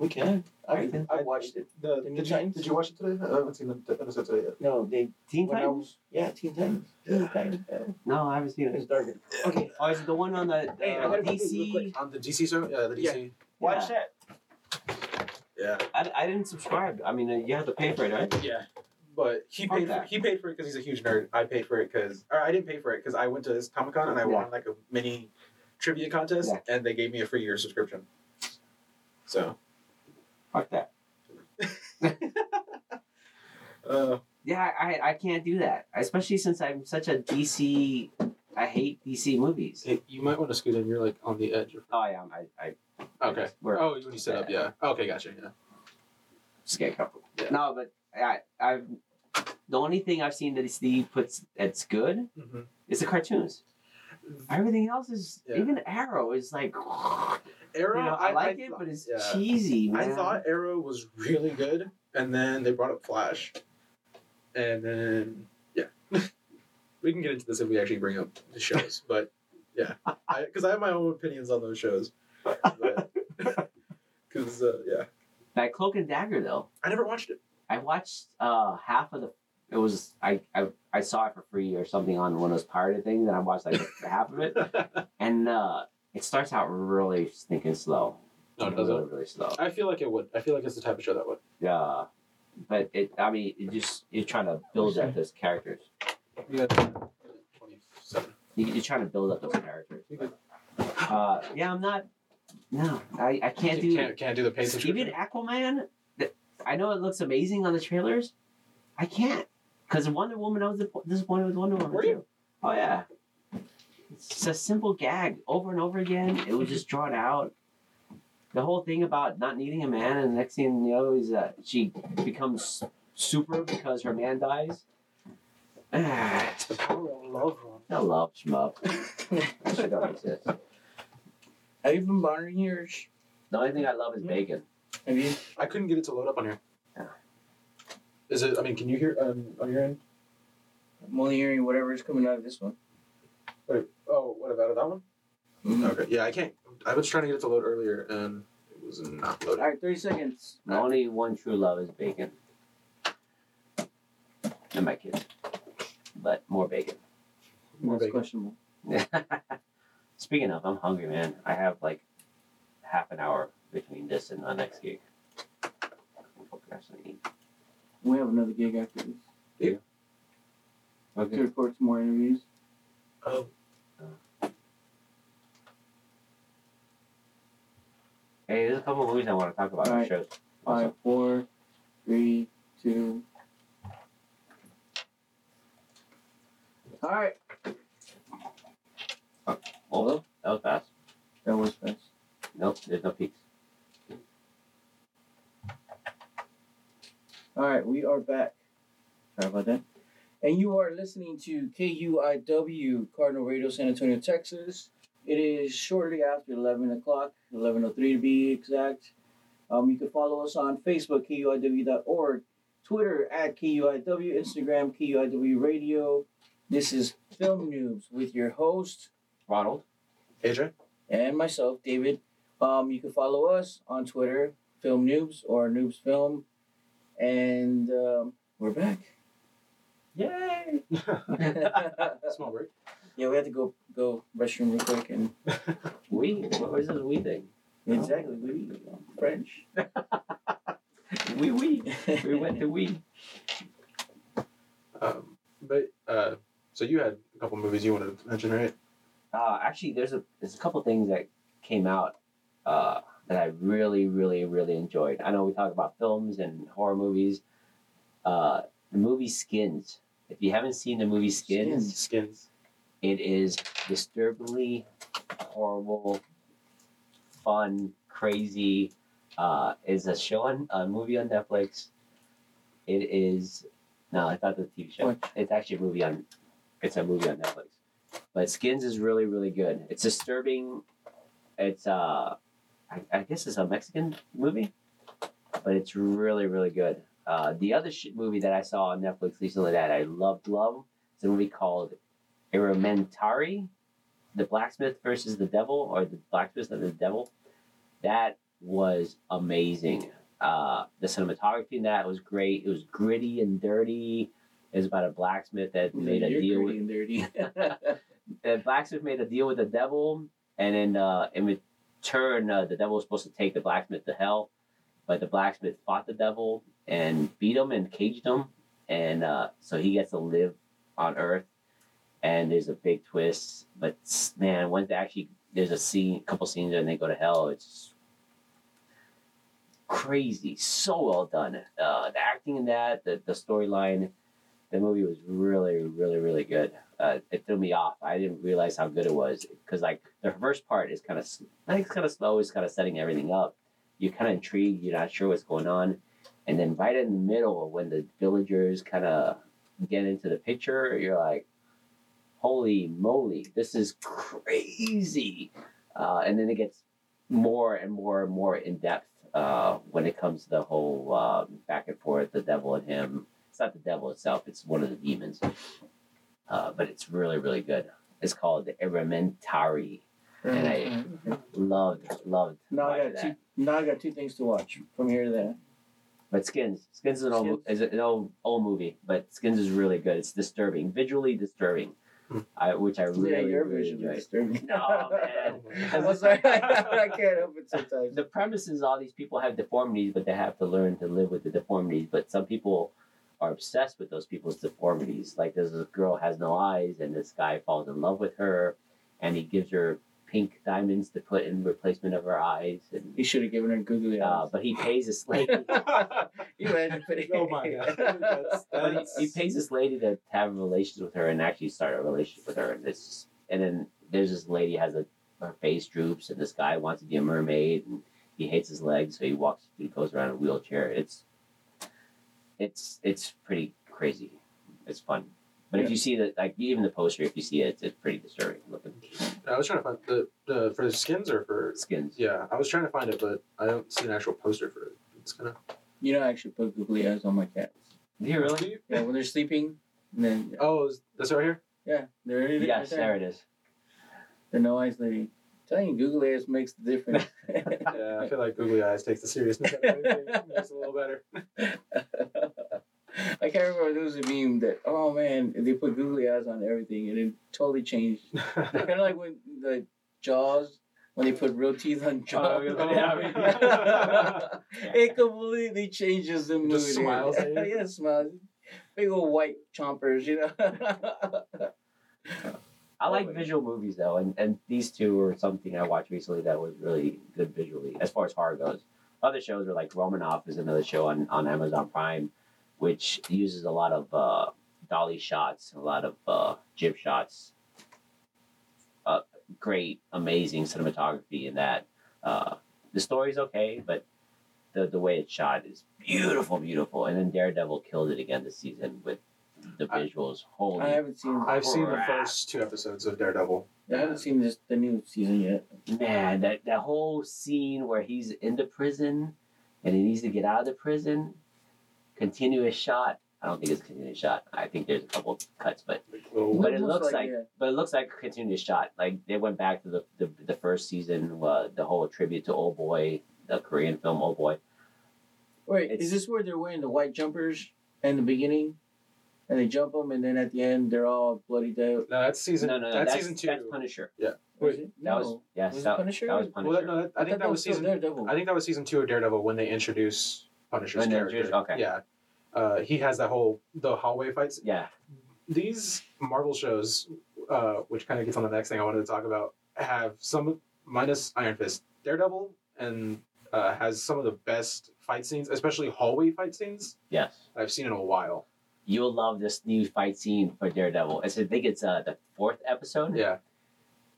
We can. I Titans? I watched it. the, The new did, you, Titans? did you watch it today I haven't seen the episode today yet No, they Teen when Titans? was yeah Teen Titans. Teen Titans. Yeah. No, I haven't seen it. It's it. darker. Okay, Oh, is it the one on the, the Hey, I gotta go real DC? on the DC show yeah the DC watch Yeah. that. yeah I, I didn't subscribe. I mean, uh, you have to pay for it, right? Yeah, but he paid for, that. he paid for it because he's a huge nerd. I paid for it because or I didn't pay for it because I went to this Comic Con and I Yeah. won like a mini trivia contest and they gave me a free year subscription. So Fuck that. uh, Yeah, I, I can't do that. Especially since I'm such a DC. I hate DC movies. hey, you might want to scoot in. You're like on the edge. Of, Oh yeah, I I okay. We're, Oh, when you set up, yeah. Okay, gotcha. Yeah. just get comfortable. Yeah. No, but I I've the only thing I've seen that DC puts that's good Mm-hmm. is the cartoons. Everything else is Yeah. even Arrow is like Arrow, you know, I, like it, but it's yeah. cheesy, I thought Arrow was really good, and then they brought up Flash, and then yeah, we can get into this if we actually bring up the shows, but yeah, because I, have my own opinions on those shows. Because uh, yeah, That Cloak and Dagger though. I never watched it. I watched uh half of the. It was I, I I saw it for free or something on one of those pirated things, and I watched like half of it, and uh it starts out really stinking slow. no, it really, doesn't. really slow. I feel like it would. I feel like it's the type of show that would. Yeah, but it. I mean, it just you're trying to build up those characters. You got twenty-seven. You, you're trying to build up those characters. You Uh, yeah, I'm not. No, I, I can't do. Can't, can't do the subscription. Even Aquaman, I know it looks amazing on the trailers. I can't because Wonder Woman. I was disappointed with Wonder Woman Were you? too. Oh yeah, it's a simple gag over and over again. It was just drawn out. The whole thing about not needing a man, and the next thing you know is that she becomes super because her man dies. Ah, It's power love, Ron. I love shmup. That shit don't exist. Have you been monitoring yours? The only thing I love is bacon. Have you? I couldn't get it to load up on here. Yeah. Is it? I mean, can you hear um, on your end? I'm only hearing whatever is coming out of this one. Wait. Oh, what about that one? Mhm. Okay. Yeah, I can't. I was trying to get it to load earlier, and it was not All loading. right, 30 seconds. The only one true love is bacon. And my kids. But more bacon. More That's bacon. questionable. Speaking of, I'm hungry, man. I have like half an hour between this and the next gig. I actually eat? We have another gig after this. Yeah. Okay. To record some more interviews. Oh, Hey, there's a couple of movies I want to talk about. All on right. shows. Five, four, three, two. All right. Oh, that was fast. That was fast. Nope, there's no peaks. All right, we are back. Sorry about that. And you are listening to KUIW Cardinal Radio San Antonio, Texas. It is shortly after 11 o'clock, 11.03 to be exact. Um, you can follow us on Facebook, KUIW.org, Twitter at KUIW, Instagram, KUIW Radio. This is Film Noobs with your host Ronald. Adrian, and myself, David. Um, you can follow us on Twitter, Film Noobs or Noobs Film. And um, we're back. Yay! Small break. yeah, we had to go go restroom real quick and we? What was this we thing? exactly we French. We we. We went to we. Um, but uh, so you had a couple movies you wanted to mention, right? Uh, actually, there's a there's a couple things that came out uh, that I really, really, really enjoyed. I know we talk about films and horror movies. Uh, the movie Skins. If you haven't seen the movie Skins, Skins. it is disturbingly horrible, fun, crazy. Uh, is a show on a movie on Netflix. It is no, it's not the TV show. What? It's actually a movie on. It's a movie on Netflix. But Skins is really really good. It's disturbing. It's uh, I, I guess it's a Mexican movie, but it's really really good. Uh, the other sh- movie that I saw on Netflix recently that I loved love is a movie called Errementari, the blacksmith versus the devil, or the blacksmith and the devil. That was amazing. Uh, the cinematography in that was great. It was gritty and dirty. It was about a blacksmith that made a deal with and dirty. the blacksmith made a deal with the devil, and then uh, in return, uh, the devil was supposed to take the blacksmith to hell, but the blacksmith fought the devil and beat him and caged him, and uh, so he gets to live on Earth. And there's a big twist, but man, once they actually there's a scene, a couple scenes, and they go to hell. It's crazy, so well done. Uh, the acting in that, the the storyline, the movie was really, really, really good uh, it threw me off. I didn't realize how good it was because like the first part is kind of I think it's kind of slow. It's kind of setting everything up. You're kind of intrigued. You're not sure what's going on, and then right in the middle, when the villagers kind of get into the picture, you're like, "Holy moly, this is crazy!" Uh, and then it gets more and more and more in depth uh, when it comes to the whole um, back and forth, the devil and him. It's not the devil itself; it's one of the demons uh, but it's really really good. It's called the Errementari. And I- Loved loved now I got that. two. Now I got two things to watch from here to there. But Skins, Skins is an old Skins. is an old old movie, but Skins is really good. It's disturbing, visually disturbing, Hmm. I, which I really yeah, your really vision enjoy. is disturbing. No, man. I'm sorry. I can't help it sometimes. The premise is all these people have deformities, but they have to learn to live with the deformities. But some people are obsessed with those people's deformities. Like there's a girl has no eyes, and this guy falls in love with her, and he gives her pink diamonds to put in replacement of her eyes, and He should have given her googly uh, eyes. but he pays this lady. you had to put. Oh my God. That's- but he, he pays this lady to have relations with her and actually start a relationship with her, and this, and then there's this lady has a her face droops, and this guy wants to be a mermaid, and he hates his legs, so he walks, he goes around in a wheelchair. It's, it's, it's pretty crazy. It's fun. But if you see the like even the poster, if you see it, it's, it's pretty disturbing looking. I was trying to find the, the for the skins or for Skins. yeah. I was trying to find it, but I don't see an actual poster for it. It's kind of You know, I actually put googly eyes on my cats. Do you really? Yeah, when they're sleeping, and then Oh, is this right here? yeah, there it is. Yes, right there it is. The no eyes lady. Telling you, googly eyes makes the difference. Yeah, I feel like Googly Eyes takes the seriousness out of everything. Makes a little better. I can't remember there was a meme that oh man they put googly eyes on everything and it totally changed. kind of like when the Jaws when they put real teeth on oh, Jaws. Oh, yeah. it completely changes the mood. Just smiles yeah, smiles. Big old white chompers, you know. I like visual movies though, and, and these two were something I watched recently that was really good visually as far as horror goes. Other shows are like Romanoff is another show on, on Amazon Prime, which uses a lot of uh, dolly shots, a lot of uh, jib shots. Uh, great, amazing cinematography in that. Uh, the story's okay, but the the way it's shot is beautiful, beautiful. And then Daredevil killed it again this season with the I- visuals. Holy I haven't seen. I've seen the Crap. first two episodes of Daredevil. I haven't seen this the new season yet. man, that that whole scene where he's in the prison and he needs to get out of the prison, continuous shot. I don't think it's a continuous shot. I think there's a couple cuts, but Like But it looks like, like, yeah. but it looks like a continuous shot. Like they went back to the the, the first season, uh, the whole tribute to Old Boy, the Korean film Old Boy. Wait, It's- is this where they're wearing the white jumpers in the beginning, and they jump them, and then at the end they're all bloody out? no, that's season. no, no, no, that's, that's season two. That's Punisher. Yeah. Was it? That was No. yes, Was that, Punisher? that was Well, Punisher. that, no, that, I think thought that was season. Daredevil. I think that was season two of Daredevil when they introduce Punisher's When character. introduce- okay. Yeah, uh, he has that whole the hallway fights. yeah, These Marvel shows, uh, which kind of gets on the next thing I wanted to talk about, have some minus Iron Fist, Daredevil, and uh, has some of the best fight scenes, especially hallway fight scenes yes. I've seen in a while. You'll love this new fight scene for Daredevil. It's, I think it's uh, the fourth episode. Yeah,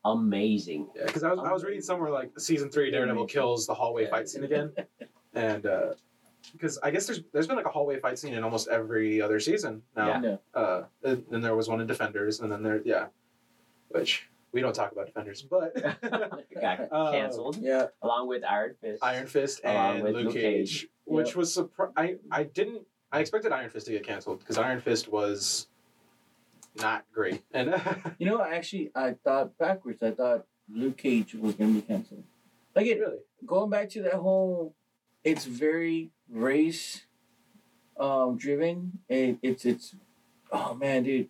Amazing. yeah. Because I was, I was reading somewhere like season three, Daredevil kills the hallway fight scene again, and because I guess there's there's been like a hallway fight scene in almost every other season now. Yeah. No. Uh, and then there was one in Defenders, and then there, yeah, which we don't talk about Defenders, but Got Uh, canceled Yeah. along with Iron Fist. Iron Fist Along and with Luke Luke Cage, Cage. which Yep. was surpri- I I didn't I expected Iron Fist to get canceled because Iron Fist was not great, and You know, I actually, I thought backwards. I thought Luke Cage was gonna be canceled. Like it, really going back to that whole, it's very race, um, driven. It, it's it's, oh man, dude.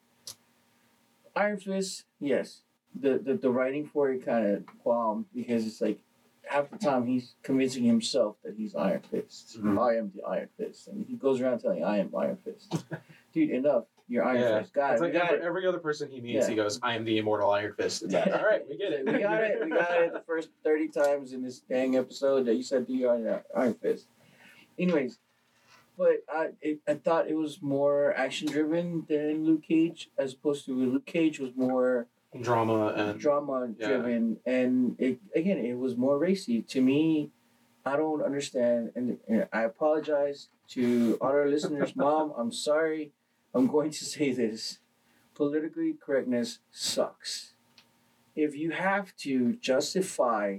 Iron Fist, yes. The the, the writing for it kind of bombed because it's like half the time he's convincing himself that he's Iron Fist. Mhm. I am the Iron Fist, and he goes around telling I am Iron Fist. dude, enough. You're Iron yeah, Fist. God, it's we like every, it. every other person he meets, Yeah. he goes, "I am the immortal Iron Fist." It's like, all right, we get it, We got it. We got it. The first thirty times in this dang episode that you said the Iron, Iron Fist. Anyways, but I it, I thought it was more action driven than Luke Cage, as opposed to Luke Cage was more Drama and drama Yeah. driven, and it again it was more racy. To me, I don't understand, and, and I apologize to all our listeners. Mom, I'm sorry. I'm going to say this: politically correctness sucks. If you have to justify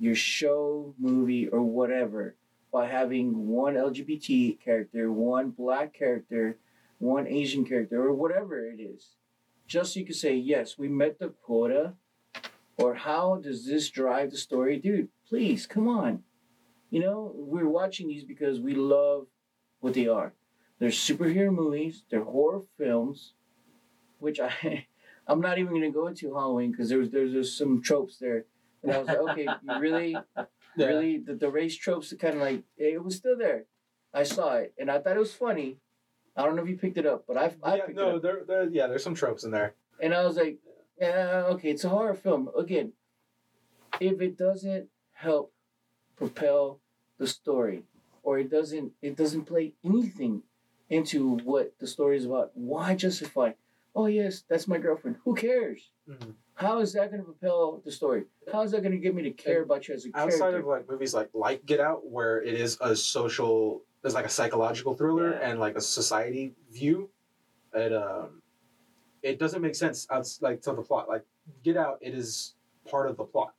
your show, movie, or whatever by having one LGBT character, one black character, one Asian character, or whatever it is, just so you could say, yes, we met the quota, or how does this drive the story? Dude, please, come on. You know, we're watching these because we love what they are. They're superhero movies, they're horror films, which I, I'm not even to go into Halloween because there was, there's, there's some tropes there. And I was like, okay, really, Yeah. really, the, the race tropes are kind of like, it was still there. I saw it and I thought it was funny. I don't know if you picked it up, but I, I yeah, picked it no, up. there, there, yeah, there's some tropes in there. And I was like, yeah, okay, it's a horror film. Again, if it doesn't help propel the story, or it doesn't it doesn't play anything into what the story is about, why justify? Oh yes, that's my girlfriend. Who cares? Mhm. How is that going to propel the story? How is that going to get me to care about you as a Outside character? of like movies like like Get Out, where it is a social, there's like a psychological thriller Yeah. and like a society view. It um, it doesn't make sense outs like to the plot. Like Get Out, it is part of the plot.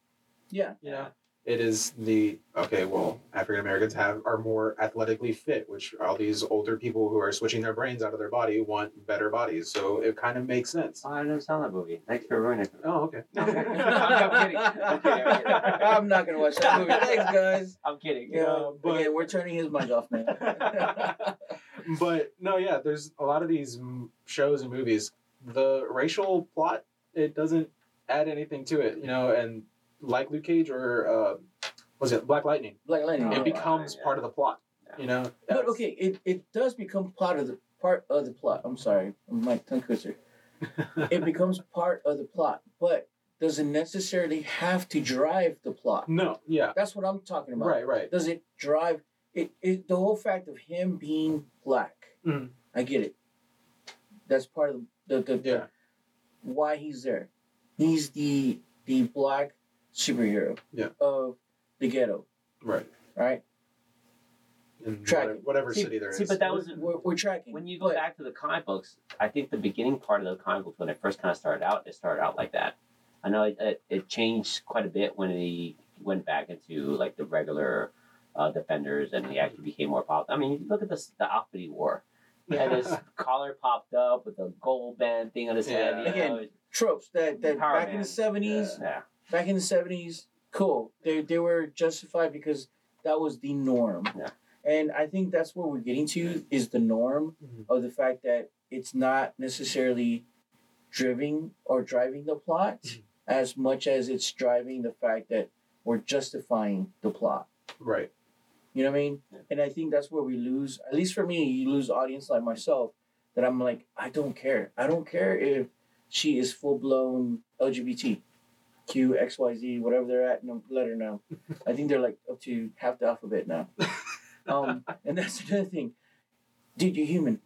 Yeah. You know, it is the okay. Well, African Americans have are more athletically fit, which all these older people who are switching their brains out of their body want better bodies. So it kind of makes sense. Oh, I never saw that movie. Thanks for ruining it. Oh, okay. I'm kidding. I'm kidding. I'm kidding. I'm not gonna watch that movie. Thanks, guys. I'm kidding. Yeah, Uh, but but- again, we're turning his mind off, man. but no, yeah, there's a lot of these m- shows and movies. The racial plot it doesn't add anything to it, you know. And like Luke Cage or uh, was it Black Lightning? Black Lightning. Oh, it becomes yeah. part of the plot, Yeah. you know. But okay, it, it does become part of the part of the plot. I'm sorry, Mike tongue twister. It becomes part of the plot, but doesn't necessarily have to drive the plot. no, yeah, That's what I'm talking about. right, right. Does it drive it, it the whole fact of him being black? Mhm. I get it. That's part of the, the, the Yeah. why he's there. He's the the black superhero Yeah. of the ghetto, Right. right? In Tracking. whatever, whatever See- city there is. see, but that was We're, we're tracking. when you go But- back to the comic books. I think the beginning part of the comic books when it first kind of started out, it started out like that. I know it, it, it changed quite a bit when he went back into like the regular uh, defenders and he actually became more popular. I mean, look at this the outfit he wore. He had this collar popped up with a gold band thing on his head. Yeah. You know, Again, tropes that, that Power back in the seventies, yeah. Back in the seventies, cool. They they were justified because that was the norm. Yeah. And I think that's what we're getting to is the norm Mhm. of the fact that it's not necessarily driving or driving the plot Mhm. as much as it's driving the fact that we're justifying the plot. right. You know what I mean? Yeah. And I think that's where we lose, at least for me, you lose audience like myself, that I'm like, I don't care. I don't care if she is full blown LGBT, Q, XYZ, whatever they're at the letter now. I think they're like up to half the alphabet now. Um, and that's another thing. Dude, you're human.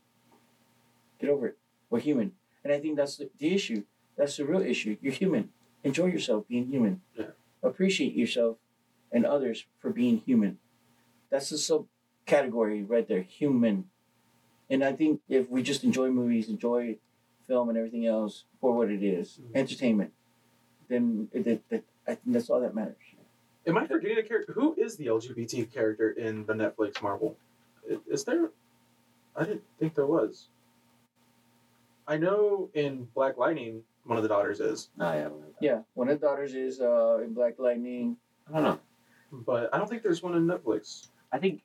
Get over it. We're human. And I think that's the, the issue. That's the real issue. You're human. Enjoy yourself being human. Yeah. Appreciate yourself and others for being human. That's the subcategory right there, human. And I think if we just enjoy movies, enjoy film and everything else for what it is, Mhm. entertainment, then it, it, it, I think that's all that matters. Am I forgetting a character? Who is the LGBT character in the Netflix Marvel? Is there? I didn't think there was. I know in Black Lightning, one of the daughters is, Oh, yeah. Yeah, one of the daughters is uh, in Black Lightning. I don't know. but I don't think there's one in Netflix. I think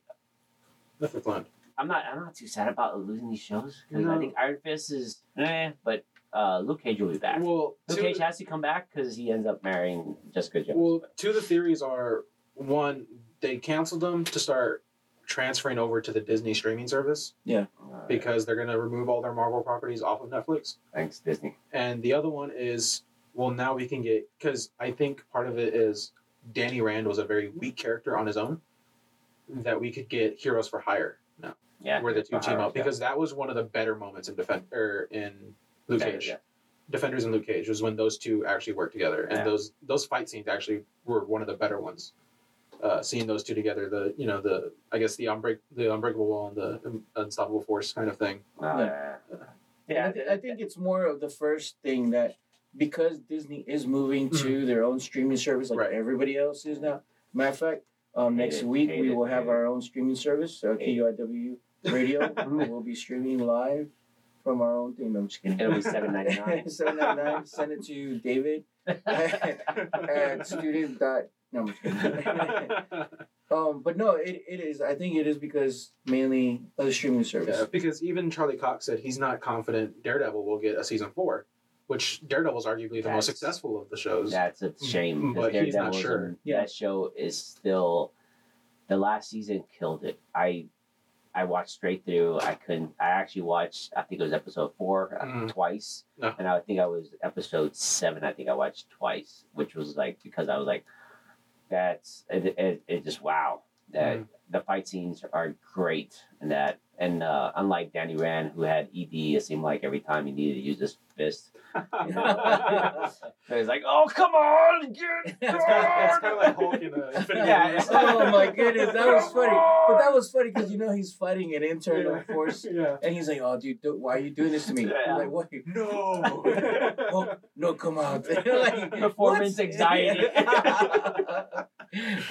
Netflix land. I'm not. I'm not too sad about losing these shows because I think Iron Fist is eh, but uh, Luke Cage will be back. Well, Luke two, Cage has to come back because he ends up marrying Jessica Jones. well, two of the theories are one, they canceled them to start transferring over to the Disney streaming service Uh, because they're going to remove all their Marvel properties off of Netflix. thanks Disney. And the other one is, well, now we can get because I think part of it is Danny Rand was a very weak character on his own. That we could get Heroes for Hire now, Yeah, where the two team up Yeah. because that was one of the better moments in defend or in Luke Defenders, Cage. yeah. Defenders and Luke Cage was when those two actually worked together, and Yeah. those those fight scenes actually were one of the better ones. Uh, seeing those two together, the you know the I guess the unbreak the unbreakable wall and the unstoppable force kind of thing. Uh, Yeah. yeah. Yeah, I, th- I think it's more of the first thing that because Disney is moving to their own streaming service like Right. everybody else is now. Matter of fact, um, next it, week hate we it, will have hate our own streaming service, uh, Hate. KUIW Radio. we'll be streaming live from our own thing. No, I'm just kidding. It'll be seven ninety nine. Seven ninety nine. Send it to David at student dot. No, I'm just kidding. um, but no, it, it is. I think it is because mainly of the streaming service. Yeah, because even Charlie Cox said he's not confident Daredevil will get a season four, which Daredevil's arguably the most successful of the shows. That's a shame. But because he's not sure. and Yeah. That show is still. The last season killed it. I, I watched straight through. I couldn't. I actually watched. I think it was episode four uh, Mhm. twice, No. and I think I was episode seven. I think I watched twice, which was like because I was like, that's it. It, it just wow. That Mhm. the fight scenes are great, and that And uh, unlike Danny Rand, who had ED, it seemed like every time he needed to use his fist, so he's like, "Oh, come on, get it's kind of like Hulk in uh, Infinity Yeah, oh my goodness, that was funny. But that was funny because you know he's fighting an internal Yeah. force, Yeah. and he's like, "Oh, dude, why are you doing this to me?" Yeah. I'm like, "What? No. Oh, no, come out!" like, Performance anxiety.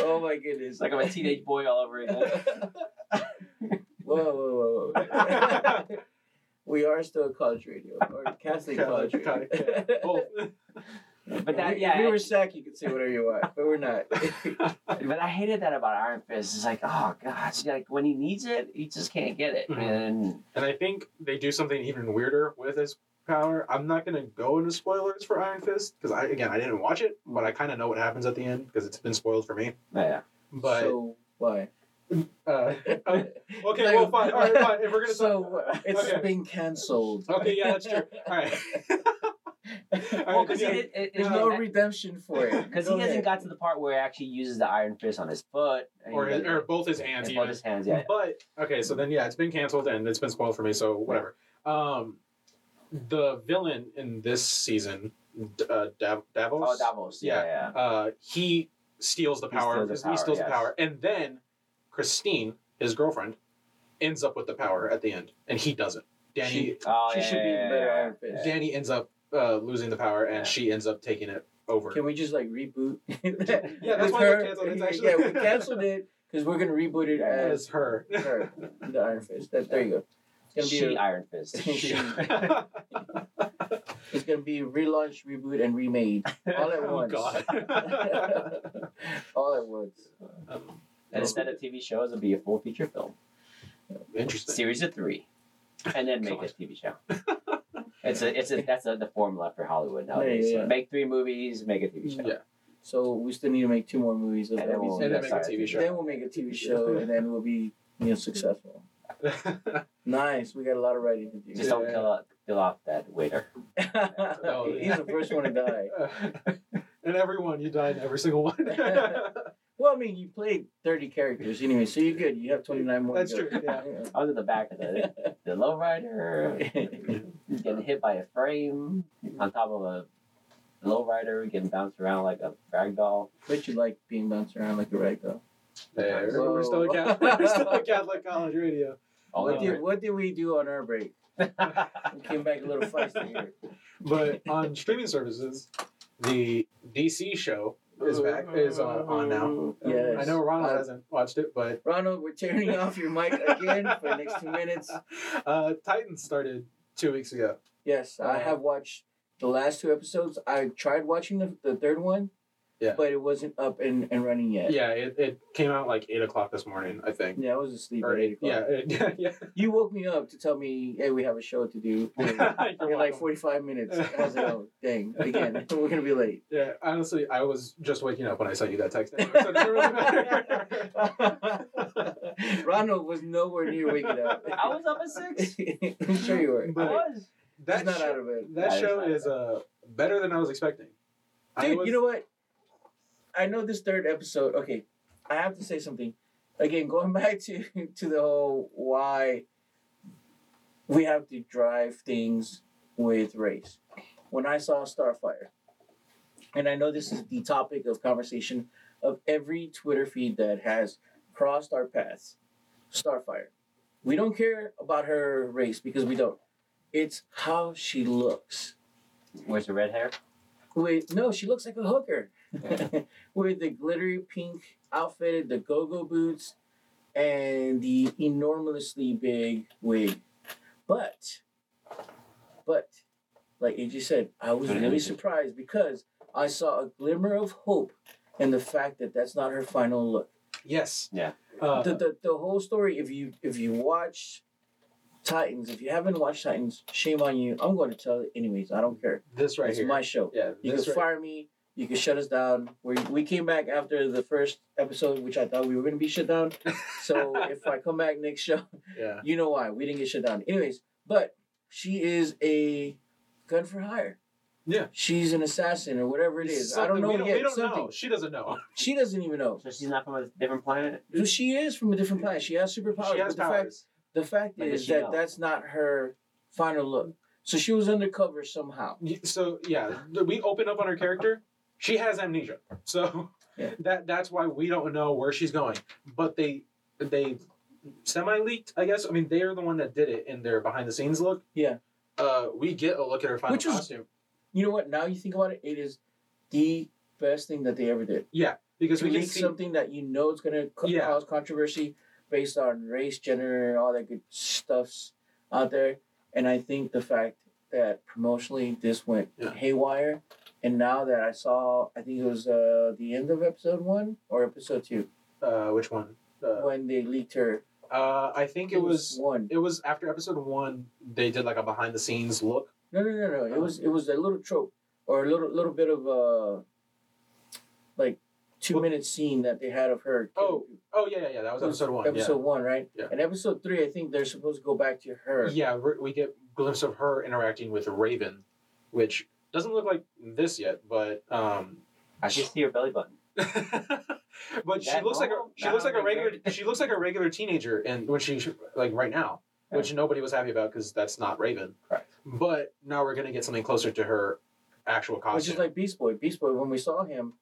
oh my goodness! Like I'm a teenage boy all over again. Whoa, whoa, whoa, whoa. we are still a college radio or Catholic college radio. Catholic, yeah. Both. But that, yeah, we were SAC, you could say whatever you want, but we're not. But I hated that about Iron Fist. It's like, oh gosh, like when he needs it, he just can't get it. Mhm. And And I think they do something even weirder with his power. I'm not gonna go into spoilers for Iron Fist because I again I didn't watch it, but I kind of know what happens at the end because it's been spoiled for me. yeah, But so why? Uh, okay, well fine, all right, fine. If we're gonna so talk, it's Okay. been cancelled. okay, yeah, that's true. All right. Well, because yeah. it, it, There's no redemption for it. because Go he hasn't got to the part where he actually uses the Iron Fist on his foot or, his, or both his hands, both his hands. Yeah, But okay, so then yeah, it's been canceled and it's been spoiled for me. So whatever. Um, the villain in this season, D- uh, Dav- Davos. oh Davos. Yeah, Yeah. yeah. Uh, he steals the He power. steals the power, he steals yes. the power, and then Christine, his girlfriend, ends up with the power at the end, and he doesn't. Danny, She- Oh, She yeah, should be yeah, better yeah, Iron Fist. yeah. Danny ends up uh, losing the power, and Yeah. she ends up taking it over. Can we just like reboot? Yeah, that's why they her? canceled it, Yeah, actually. Yeah, we canceled it because we're gonna reboot it as as her? her, the Iron Fist. That, there you go. It's gonna be a, Iron Fist. She- it's gonna be relaunched, reboot, and remade all at oh once. God. all at once. Um, and instead of TV shows, it'll be a full feature film, interesting. series of three, and then make a TV show. It's a, it's a, that's a, the formula for Hollywood nowadays. Yeah, yeah. Make three movies, make a TV show. Yeah. So we still need to make two more movies And then we'll- And then make a TV show. Then we'll make a TV show, and then we'll be you know successful. Nice. We got a lot of writing to do. Just don't kill, off- kill off that waiter. Oh, He's the first one to die. and everyone, you died in every single one. Well, I mean, you played 30 characters anyway, so you're good. You have 29 more. That's go. true, yeah. I was at the back of the the lowrider, getting hit by a frame on top of a lowrider, getting bounced around like a rag doll. Bet you like being bounced around like a rag doll. Hey, Whoa. we're still a Catholic, we're still a Catholic college radio. All What did, what did we do on our break? We came back a little feisty here. But on streaming services, the DC show is back is uh, on now. Yes. I know Ronald Uh, hasn't watched it, but Ronald, we're turning off your mic again for the next two minutes. uh, Titans started two weeks ago. Yes, I Uh, have watched the last two episodes. I tried watching the, the third one, Yeah. but it wasn't up and, and running yet. Yeah, it, it came out like eight o'clock this morning, I think. Yeah, I was asleep Or at 8 o'clock. yeah, it- yeah, You woke me up to tell me, hey, we have a show to do. yeah. in You're like 45 minutes. I was like, oh, dang, again, we're going to be late. Yeah, honestly, I was just waking up when I sent you that text. Anyway, so really. Ronald was nowhere near waking up. I was up at six. I'm sure you were. I was. that He's not show, out of it. that That is show not is uh better than I was expecting. Dude, was- you know what? I know this third episode. Okay, I have to say something. Again, going back to to the whole why we have to drive things with race. When I saw Starfire, and I know this is the topic of conversation of every Twitter feed that has crossed our paths, Starfire. We don't care about her race because we don't. It's how she looks. Where's the red hair? Wait, no, she looks like a hooker. With the glittery pink outfit, the go-go boots, and the enormously big wig. But, but, like AJ said, I was really surprised because I saw a glimmer of hope in the fact that that's not her final look. yes, Yeah. Uh, the, the the whole story if you if you watch titans if you haven't watched titans shame on you i'm going to tell it anyways i don't care this right it's here. my show yeah, you can right- fire me you can shut us down we, we came back after the first episode which i thought we were going to be shut down so if i come back next show Yeah, you know why we didn't get shut down anyways but she is a gun for hire Yeah. she's an assassin or whatever it is i don't know we don't, yet we don't something know. She doesn't know. she doesn't even know So she's not from a different planet. she is from a different planet she has superpowers she has but the fact powers. the fact But is that know? that's not her final look. So she was undercover somehow. So yeah, th- we open up on her character. She has amnesia, so Yeah. that that's why we don't know where she's going. But they they semi leaked, I guess. I mean, they are the one that did it in their behind the scenes look. Yeah. Uh, we get a look at her final Which was- costume. You know what? Now you think about it, it is the best thing that they ever did. Yeah, because To we leak see. something that you know is gonna co- Yeah. cause controversy based on race, gender, all that good stuffs out there. And I think the fact that promotionally this went Yeah. haywire, and now that I saw, I think it was uh, the end of episode one or episode two Uh, which one? Uh, when they leaked her. uh, I think it was. one. It was after episode one. They did like a behind the scenes look. No, no, no, no. It was it was a little trope or a little little bit of uh like two Well- minute scene that they had of her. Oh, Oh yeah, yeah, yeah. That was episode one. Episode one, right? Yeah. And episode three, I think they're supposed to go back to her. yeah. Yeah, we get glimpse of her interacting with Raven, which doesn't look like this yet, but um, I just see her belly button. but she looks like a normal? she looks like a regular she looks like a regular teenager and when she like right now which nobody was happy about because that's not Raven Correct. but now we're gonna get something closer to her actual costume Which is like Beast Boy. Beast Boy, when we saw him,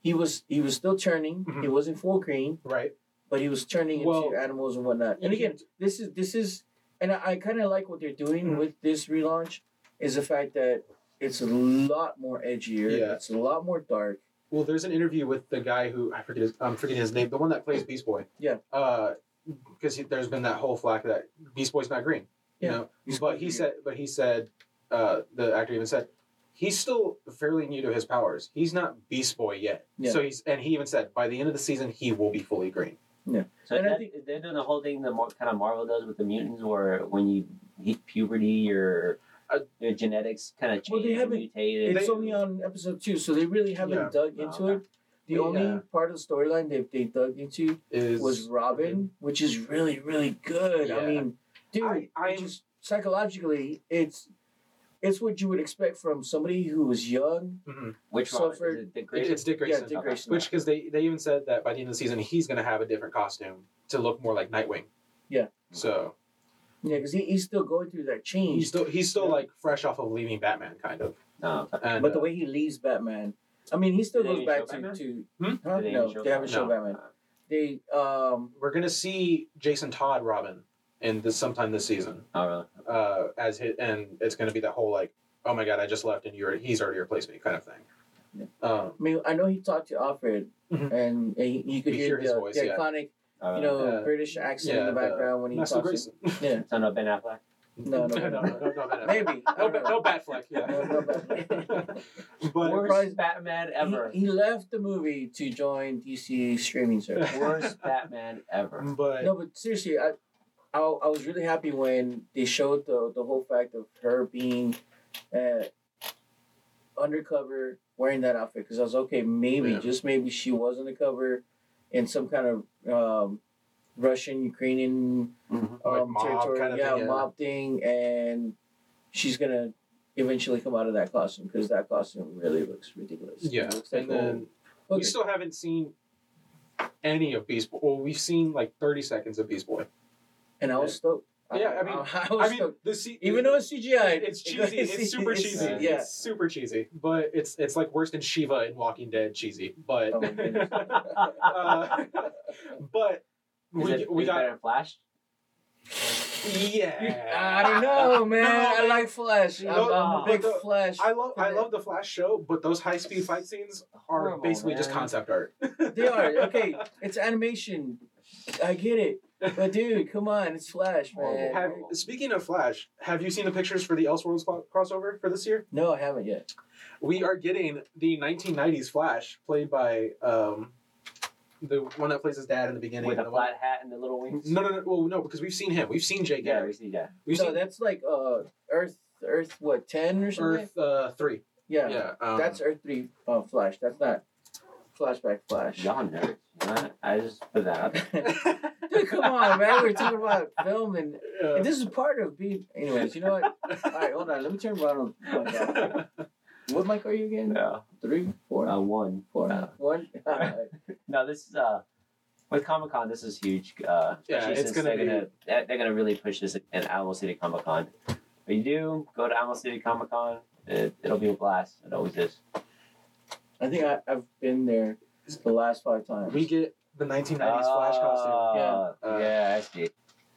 he was he was still turning. Mhm. He wasn't full green, right but he was turning Well, into animals and whatnot. And again, this is this is, and I, I kind of like what they're doing Mhm. with this relaunch, is the fact that it's a lot more edgier. Yeah. It's a lot more dark. well there's an interview with the guy who I forget his I'm forgetting his name the one that plays Beast Boy Yeah. uh because there's been that whole flack that Beast Boy's not green you Yeah. know He's but he said but he said uh the actor even said he's still fairly new to his powers he's not Beast Boy yet Yeah. so he's and he even said by the end of the season he will be fully green So And I that, think- they're doing the whole thing that more, kind of Marvel does with the mutants, where when you hit puberty, your Uh, your genetics kind of change, Well, they haven't- mutated. It's They- only on episode two, so they really haven't Yeah. dug Oh, into okay. it. The Yeah. only part of the storyline they they dug into is was Robin, which is really really good. I mean, dude, I- I'm- just psychologically, it's it's what you would expect from somebody who was young. Mhm. Which so Robin? for- Is it Dick It- Grayson? it's Dick Yeah, Grayson Dick Okay. Grayson. which because they they even said that by the end of the season he's gonna have a different costume to look more like Nightwing Yeah. so Yeah, because he, he's still going through that change. he's still he's still Yeah. like fresh off of leaving Batman kind of No, okay. and but the uh, way he leaves Batman, I mean, he still goes back to Batman? to. Hmm? Huh? They no, even show they haven't shown Batman? Batman. They um we're gonna see Jason Todd Robin in this sometime this season Oh, really? uh as his and it's gonna be that whole like oh my god I just left and you're he's already replaced me kind of thing Yeah. um I mean, I know he talked to Alfred, Mhm. and he, you could You hear, hear his the, voice, the yeah. iconic, Oh, you know, Yeah. British accent yeah in the background when he Master talks. Grayson Yeah, So no Ben Affleck. No, no, no, no. no, no, no, no, maybe. I no, don't Bat- know. no Batfleck yeah No, no Batfleck. but Worst probably- Batman ever. He, he left the movie to join DC streaming service. Worst Batman ever. but no, but seriously, I, I, I was really happy when they showed the the whole fact of her being uh, undercover wearing that outfit because I was okay, maybe Yeah. just maybe she was undercover in some kind of um, Russian Ukrainian Mhm. Like um, mob territory, kind of yeah, thing, yeah. mob thing, and she's gonna eventually come out of that costume because that costume really looks ridiculous. Yeah looks like and then oh, we still haven't seen any of Beast Boy. Well, we've seen like 30 seconds of Beast Boy. And I was stoked. Yeah, I mean- I, was I mean, stoked. the C- even though it's CGI, it's cheesy, it's super cheesy. Yeah. It's super cheesy, but it's it's like worse than Shiva in Walking Dead cheesy. But Oh uh, but Is we it, we is it better got Flash? yeah. I don't know, man. No, I like Flash. I'm, No, I'm a big the- Flash. I love I love the Flash show, but those high speed fight scenes are Horrible, basically just concept art. They are okay. It's animation. I get it, but dude, come on, it's Flash, man. Have, speaking of Flash, have you seen the pictures for the Elseworlds cro- crossover for this year? No, I haven't yet. We are getting the 1990s Flash, played by um, the one that plays his dad in the beginning. With and a the one- flat hat and the little wings? No, no, no. Well, no, because we've seen him. We've seen Jay Garrick. Yeah, we Garrick. see that. We've no, seen that's like uh Earth Earth what ten or something. Earth uh, three. Yeah, Yeah, um, that's Earth three uh, Flash. That's not flashback Flash. Y'all nerds. You know, I just put that. Dude, come on, man. We're talking about film, and, Yeah. and this is part of being. Anyways, you know what? All right, hold on. Let me turn Ronald. mic off. What mic are you again? Yeah. Three, four, Uh, one. four, uh, one. No, this is uh with Comic Con, this is huge. Uh, Yeah, it's gonna they're be- gonna they're they're gonna really push this at Alamo City Comic Con. If you do go to Alamo City Comic Con, it, it'll be a blast. It always is. I think I, I've been there the last five times. We get the 1990s Flash costume. Uh, Uh, yeah, I see.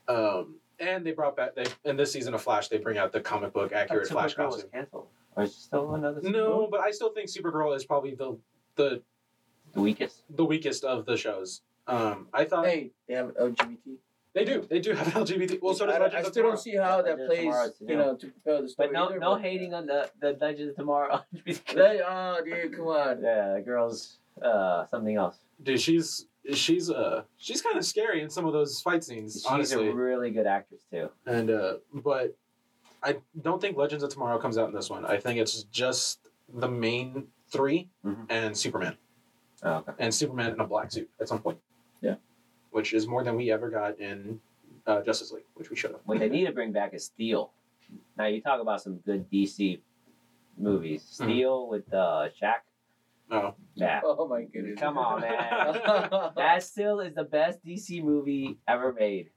Um, and they brought back they in this season of Flash they bring out the comic book accurate Thought Flash Supergirl was costume. canceled. Or is it still another? No, but I still think Supergirl is probably the the the weakest. the weakest of the shows. Um, I thought Hey, they have LGBT. they do they do have LGBT. Well, so does I, Legends I of still Tomorrow. don't see how that Legends plays, Tomorrow you know, to propel the story. But no, either, no hating on the the Legends of Tomorrow. They, oh, dude, come on. yeah, the girls. Uh, something else. Dude, she's she's uh she's kind of scary in some of those fight scenes, She's honestly. a really good actress too. And uh, but I don't think Legends of Tomorrow comes out in this one. I think it's just the main 3 Mhm. and Superman, Oh, okay. and Superman in a black suit at some point. Yeah. which is more than we ever got in uh, Justice League, which we should have. What they need to bring back is Steel. Now you talk about some good DC movies. Mhm. Steel with uh, Shaq. Oh, Yeah. Oh my goodness. Come on, man. That still is the best DC movie ever made.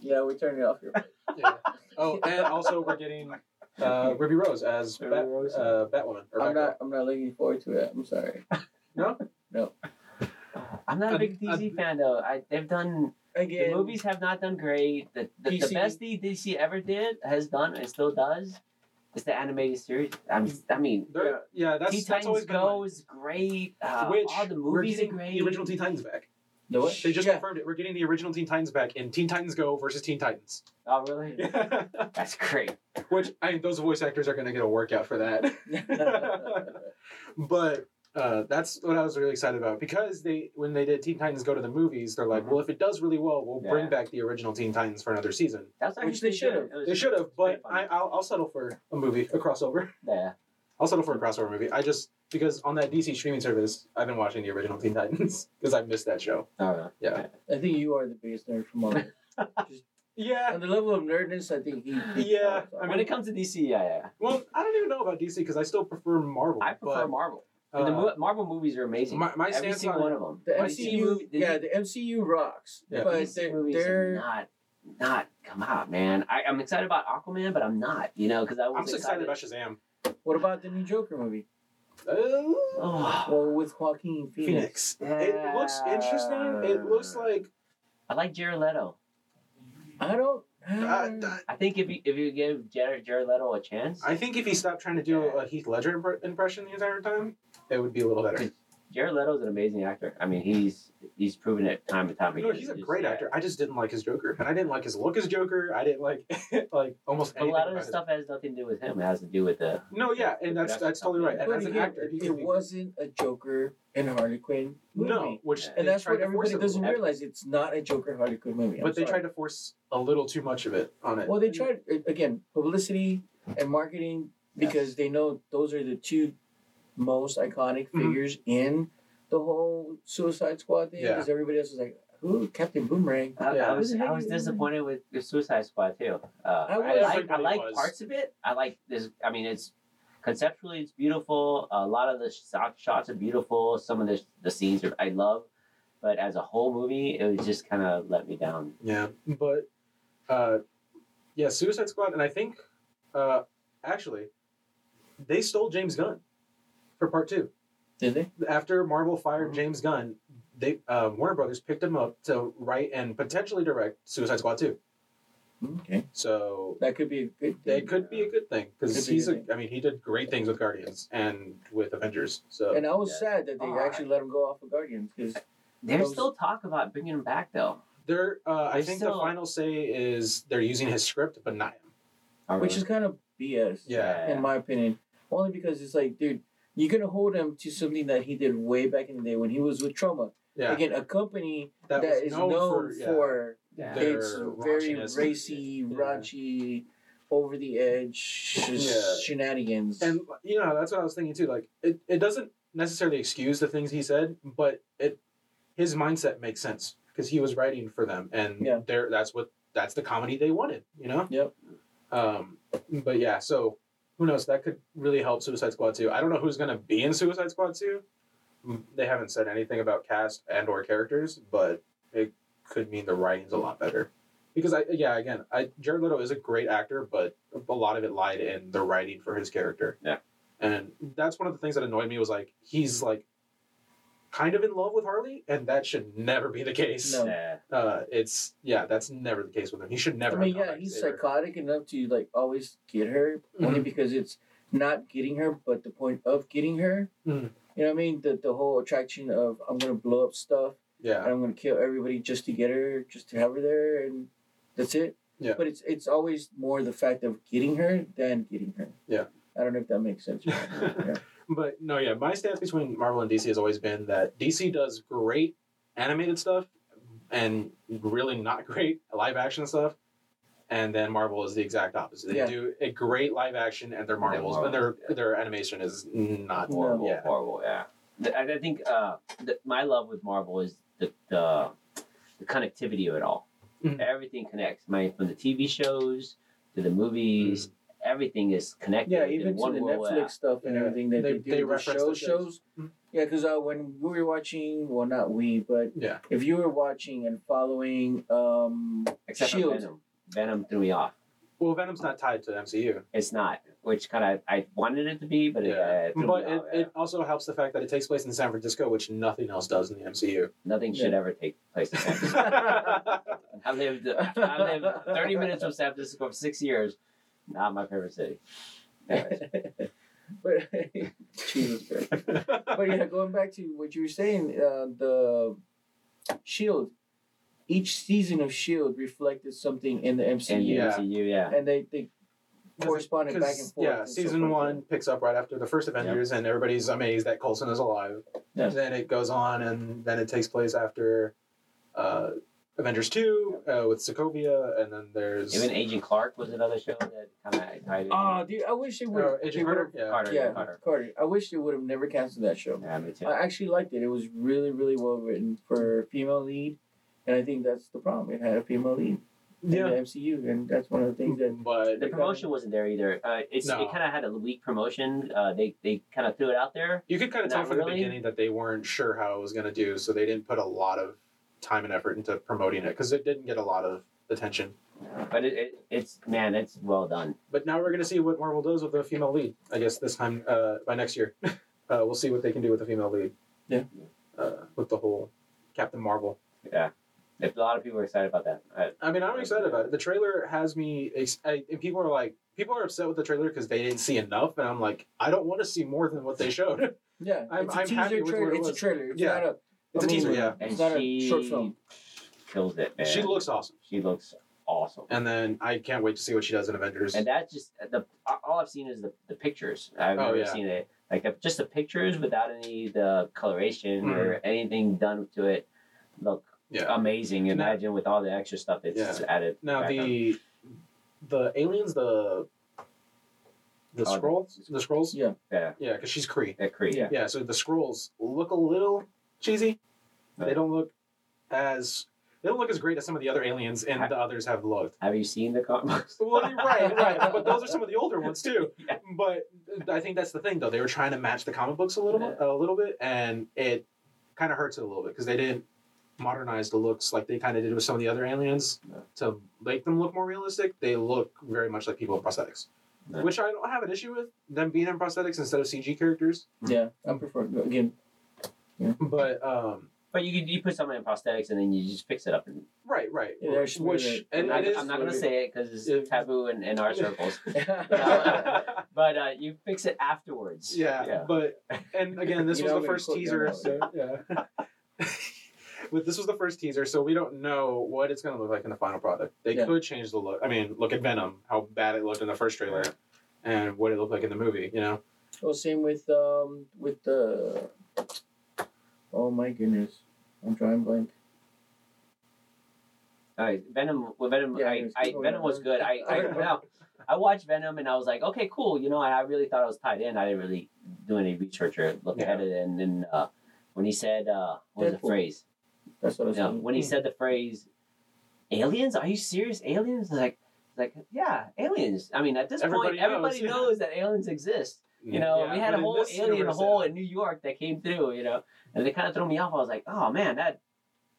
yeah, we turned it off here. yeah. Oh, and also we're getting uh, Ruby Rose as Ruby Bat, Rose. uh, Batwoman. Or I'm not. I'm not looking forward to it. I'm sorry. No. No. I'm not a Uh, big DC fan though. I they've done Again, the movies have not done great. The the, the DC best DC ever did has done and still does is the animated series. I'm, I mean, They're- yeah, that's Teen that's always Titans been Go mine. is great. Uh, Which all the we're movies are getting great. the original Teen Titans back. The what? They just yeah. confirmed it. We're getting the original Teen Titans back in Teen Titans Go versus Teen Titans. Oh really? That's great. Which I mean, those voice actors are going to get a workout for that. but uh, that's what I was really excited about because they when they did Teen Titans Go to the movies, they're like, Mhm. well, if it does really well, we'll bring back the original Teen Titans for another season. That's Which actually they should've. good. It was- They should have, but. I, I'll, I'll settle for a movie, a crossover. Yeah. I'll settle for a crossover movie. I just because on that DC streaming service, I've been watching the original Teen Titans because I missed that show. Oh, Yeah. I think you are the biggest nerd from all of us. Yeah. On the level of nerdness, I think he. he Yeah, I when it comes to DC, yeah, yeah. Well, I don't even know about DC because I still prefer Marvel. I prefer but, Marvel. Uh, the mo- Marvel movies are amazing. my- my Every stance single on- one of them. The My MCU, movie- the yeah, the MCU rocks, Yeah. but DC they're, movies they're are not not come out, man. I, I'm excited about Aquaman, but I'm not. You know, because I was I'm so excited about Shazam. What about the new Joker movie? Uh, Oh, Well, with Joaquin Phoenix. Phoenix. It looks interesting. It looks like I like Jared Leto. I don't. uh, I think if you if you give Jared, Jared Leto a chance, I think if he stopped trying to do a Heath Ledger impression the entire time, it would be a little better. Jared Leto's an amazing actor. I mean, he's he's proven it time and time again. know, he's a great yeah. actor. I just didn't like his Joker, and I didn't like his look as Joker. I didn't like like almost But a lot of about the his- stuff has nothing to do with him. It has to do with the No, yeah, and that's that's totally right. And but as an again, actor, he it can wasn't a Joker and Harley Quinn movie. no, which And And that's tried what everybody it doesn't little. realize. It's not a Joker Harley Quinn movie. I'm But they sorry. tried to force a little too much of it on it. Well, they tried again publicity and marketing because they know those are the two most iconic Mhm. figures in the whole Suicide Squad thing. Yeah. Because everybody else is like, "Who? Captain Boomerang?" I, Yeah. I was I was disappointed with, with Suicide Squad too. Uh, I I, like I like was. parts of it. I like this. I mean, it's conceptually it's beautiful. A lot of the shot, shots are beautiful. Some of the the scenes are I love, but as a whole movie, it was just kind of let me down. Yeah, but uh, yeah, Suicide Squad, and I think uh, actually they stole James Gunn for part two. Did they? After Marvel fired Mhm. James Gunn, they uh, Warner Brothers picked him up to write and potentially direct Suicide Squad two. Okay, So that could be a good. that Thing. could be a good thing because Could be a he's a. I mean, he did great things with Guardians and with Avengers. So And I was Yeah. sad that they Alright. actually let him go off of Guardians because There's Those- still talk about bringing him back though. they're. Uh, I think still- the final say is they're using his script, but not him. Oh, which really? is kind of BS. Yeah. in my opinion. Only because it's like, dude, you're gonna hold him to something that he did way back in the day when he was with Troma. Yeah, Again, a company that, that is known, known for, for yeah. Its very racy, Yeah. raunchy, over the edge sh- shenanigans. And you know, that's what I was thinking too. Like it, it doesn't necessarily excuse the things he said, but it his mindset makes sense because he was writing for them, and Yeah. that's what that's the comedy they wanted. You know. Yep. Um, but yeah, so who knows? That could really help Suicide Squad two. I don't know who's gonna be in Suicide Squad two. Mm, They haven't said anything about cast and or characters, but it could mean the writing's a lot better. Because I yeah again I Jared Leto is a great actor, but a lot of it lied in the writing for his character. Yeah. and that's one of the things that annoyed me was like he's like kind of in love with Harley, and that should never be the case. No. Yeah. Uh, it's yeah, that's never the case with him. He should never. I mean, have yeah, he's back to save her. psychotic enough to like always get her, only Mhm. because it's not getting her, but the point of getting her. Mhm. You know what I mean? The the whole attraction of I'm gonna blow up stuff Yeah, and I'm gonna kill everybody just to get her, just to have her there, and that's it. Yeah. But it's it's always more the fact of getting her than getting her. Yeah. I don't know if that makes sense. yeah. But no, yeah, my stance between Marvel and DC has always been that DC does great animated stuff and really not great live action stuff. And then Marvel is the exact opposite. They Yeah. do a great live action and their Marvels, but their yeah. their animation is not. horrible, Yeah. horrible. Yeah, I, I think uh, the, my love with Marvel is the, the the connectivity of it all. Mhm. Everything connects. My from the TV shows to the movies, everything is connected. Yeah, even to the Netflix yeah. stuff and Yeah. everything that They- they, do. they the reference show the shows. shows. Yeah, because uh, when we were watching, well, not we, but Yeah. if you were watching and following um, Except Shield. for Venom. Venom threw me off. Well, Venom's not tied to the MCU, It's not, which kind of I wanted it to be, but it, uh, threw but me it, off, yeah. it also helps the fact that it takes place in San Francisco, which nothing else does in the MCU. nothing should ever take place in San Francisco. I lived I lived 30 minutes from San Francisco for six years. Not my favorite city. But Jesus Christ. But yeah, going back to what you were saying, uh, the Shield, each season of Shield reflected something in the MCU, And Yeah. MCU, yeah. and they they corresponded back and 'Cause, forth. Yeah, and so season forth. one picks up right after the first Avengers, and everybody's amazed that Coulson is alive. Yeah. Then it goes on, and then it takes place after uh, Avengers two uh, with Sokovia, and then there's Even Agent Clark was another show that kind of tied in. Oh, dude, I wish it would. uh, Agent Carter. Yeah. Carter, Yeah, Carter. Carter. I wish they would have never canceled that show. Yeah, me too. I actually liked it. It was really, really well written for a female lead, and I think that's the problem. It had a female lead in the MCU, and that's one of the things that. but the promotion wasn't there either. Uh, it's No. it kind of had a weak promotion. Uh, they they kind of threw it out there. you could kind of tell Not from the beginning that they weren't sure how it was going to do, so they didn't put a lot of time and effort into promoting it because it didn't get a lot of attention. But it, it it's man, it's well done. But now we're going to see what Marvel does with the female lead. I guess this time uh, by next year, uh, we'll see what they can do with the female lead. Yeah. Uh, with the whole Captain Marvel. Yeah, if a lot of people are excited about that. I, I mean, I'm excited about it. The trailer has me, ex- I, and people are like, people are upset with the trailer because they didn't see enough, and I'm like, I don't want to see more than what they showed. Yeah, I'm- it's a I'm teaser happy with trailer. what it It's a trailer. It's Yeah. not a. It's a teaser, yeah. and It's not she a short film. kills it. Man. She looks awesome, She looks awesome. and then I can't wait to see what she does in Avengers. And that just the all I've seen is the, the pictures. I've Oh, never yeah. seen it like the, just the pictures without any the coloration mm-hmm. or anything done to it. Look yeah. amazing. Now- Imagine with all the extra stuff that's Yeah. added. now back on. the the aliens, the the Oh, Skrulls, the Skrulls, Yeah. yeah, yeah, because she's Kree. that Kree. Yeah. Yeah, so the Skrulls look a little cheesy. They don't look as they don't look as great as some of the other aliens and the others have looked. Have you seen the comics? Well, you're right, right. But those are some of the older ones too. Yeah. But I think that's the thing, though. They were trying to match the comic books a little, bit, a little bit, and it kind of hurts it a little bit because they didn't modernize the looks like they kind of did with some of the other aliens Yeah. to make them look more realistic. They look very much like people in prosthetics, Yeah. which I don't have an issue with them being in prosthetics instead of CG characters. Yeah, I prefer again. But um, But you you put something in prosthetics and then you just fix it up. And, right, right. Yeah, there's which really- and I'm, not, it is I'm not gonna say it because it's If- taboo in, in our circles. yeah, But uh, you fix it afterwards. Yeah, yeah. but and again, this was the first teaser, so yeah. but this was the first teaser, so we don't know what it's going to look like in the final product. They Yeah. could change the look. I mean, look at Venom, how bad it looked in the first trailer, and what it looked like in the movie. You know, Well, same with um with the. Oh my goodness, I'm drawing blank. All right, Venom. Well, Venom. Yeah, I, it's- I, Venom was good. I, I now, I watched Venom and I was like, okay, cool. You know, I, I really thought I was tied in. I didn't really do any research or look Yeah. ahead of it. And then uh, when he said, uh, what was the phrase? That's what I was You know, when he said the phrase, "Aliens? Are you serious? Aliens?" Like, like, yeah, aliens. I mean, at this Everybody point, everybody knows. knows that aliens exist. You know, Yeah, we had a whole alien universe, hole in New York that came through. You know, and they kind of threw me off. I was like, oh man, that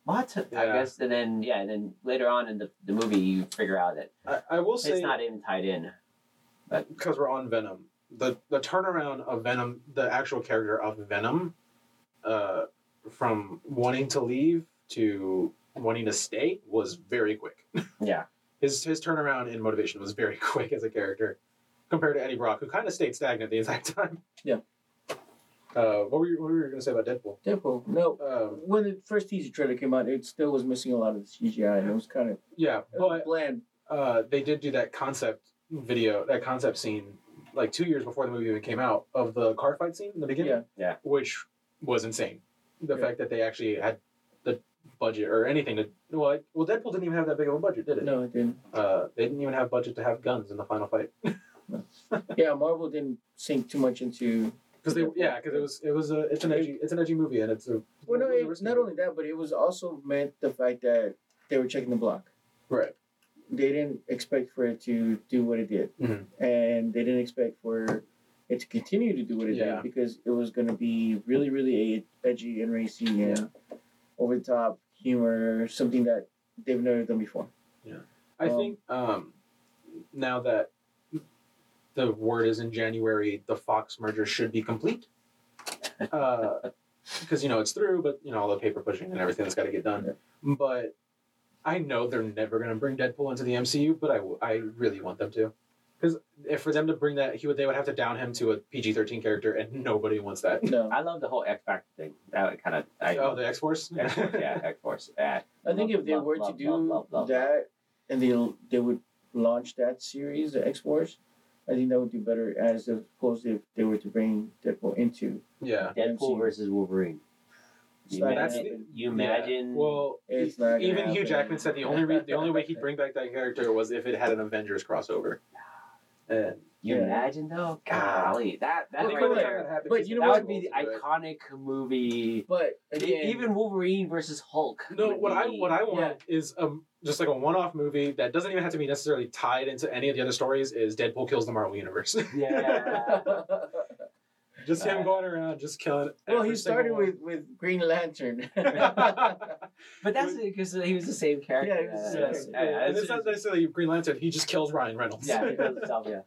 what? I guess, and then yeah, and then later on in the, the movie, you figure out that I, I will say it's not even tied in. because we're on Venom, the the turnaround of Venom, the actual character of Venom, uh, from wanting to leave to wanting to stay was very quick. Yeah, His his turnaround in motivation was very quick as a character, compared to Eddie Brock, who kind of stayed stagnant the entire time. Yeah. Uh, what were you, what were you going to say about Deadpool? Deadpool. No, Um, when the first teaser trailer came out, it still was missing a lot of the CGI, and it was kind of yeah, it was but bland. uh, they did do that concept video, that concept scene, like two years before the movie even came out, of the car fight scene in the beginning. Yeah. Yeah. Which was insane. The Yeah. fact that they actually had the budget or anything to well, like, well, Deadpool didn't even have that big of a budget, did it? No, it didn't. Uh, they didn't even have budget to have guns in the final fight Yeah, Marvel didn't sink too much into. because they yeah because it was it was a it's an edgy it's an edgy movie and it's a Well, no, it was it, not only that, but it was also meant the fact that they were checking the block. right They didn't expect for it to do what it did, Mhm. and they didn't expect for it to continue to do what it Yeah. did because it was going to be really, really edgy and racy and over the top humor, something that they've never done before. Yeah i Um, think um, now that the word is in January, the Fox merger should be complete. Uh, because you know it's through, but you know all the paper pushing and everything that's got to get done. But I know they're never going to bring Deadpool into the MCU, but I, w- I really want them to. Because if for them to bring that, he would they would have to down him to a PG thirteen character, and nobody wants that. No, I love the whole X Factor thing. That kind of I oh, the X Force. Yeah, X Force. Yeah. Uh, I think Love, if they love, were to love, do love, love, love. that and they they would launch that series, the X Force, I think that would do better as opposed to if they were to bring Deadpool into. yeah. Deadpool MCU. versus Wolverine. You not That's gonna imagine, happen. you imagine Well, It's not gonna even Hugh. Jackman said the only re- the only way he'd bring back that character was if it had an Avengers crossover. And you Yeah. imagine though, golly, that that right but- there, but you know that what? would be the iconic movie. But again, Even Wolverine versus Hulk. No, would what I what I want is um just like a one off movie that doesn't even have to be necessarily tied into any of the other stories. Is Deadpool kills the Marvel universe? Yeah. just him Uh, going around, just killing. well, he started single with with Green Lantern. But that's because he was the same character. Yeah, he was the same Yes. character. Yeah, and it's it's not necessarily Green Lantern. He just kills Ryan Reynolds. yeah, he does himself, yeah.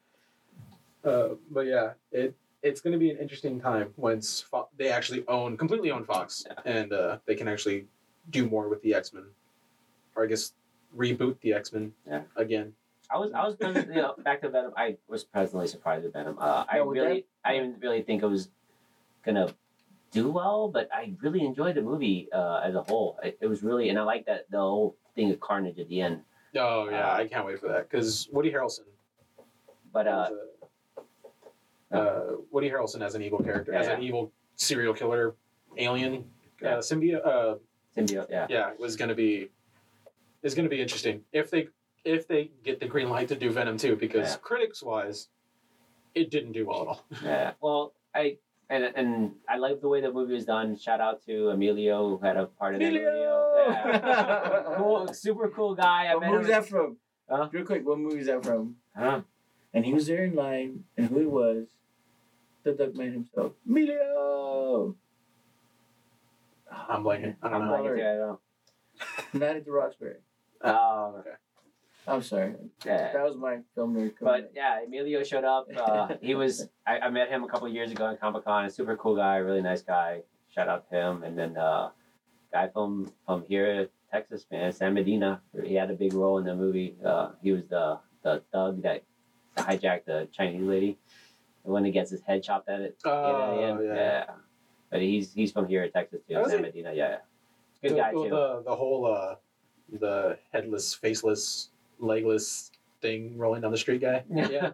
Uh, but yeah, it it's going to be an interesting time once Fo- they actually own completely own Fox, Yeah. and uh, they can actually do more with the X Men, or I guess reboot the X Men Yeah. again. I was I was pleasantly, you know, back to Venom. I was pleasantly surprised with Venom. Uh, I No, with really I didn't really think it was gonna do well, but I really enjoyed the movie uh, as a whole. It, it was really and I like that the whole thing of Carnage at the end. Oh yeah, Uh, I can't wait for that because Woody Harrelson. But uh, was a- uh, Woody Harrelson as an evil character, as Yeah, an evil serial killer, alien, Yeah. uh, symbiote. Uh, symbiote, yeah, yeah, was going to be is going to be interesting if they if they get the green light to do Venom too, because Yeah. critics wise, it didn't do well at all. yeah. Well, I. And, and I like the way the movie was done. Shout out to Emilio who had a part in that movie. Emilio! Yeah. cool, super cool guy. I what met movie is that from? Huh? Real quick, what movie is that from? Huh? And he was there in line, and who he was? The Duck Man himself, Emilio. I'm blanking. I don't I'm know. I don't know. Not at the Roxbury. Oh, okay. I'm sorry. yeah. That was my film nerd. But yeah, Emilio showed up. Uh, he was I, I met him a couple years ago at Comic Con. A super cool guy, really nice guy. Shout out to him. And then uh, guy from from here, Texas, man, Sam Medina. He had a big role in the movie. Uh, he was the the thug that hijacked the Chinese lady, the one that gets his head chopped at it. Oh, end. yeah. But he's he's from here in Texas too. Is Medina, yeah, yeah. Good the, guy the, too. The, the whole uh, the headless, faceless, legless thing rolling down the street guy. Yeah.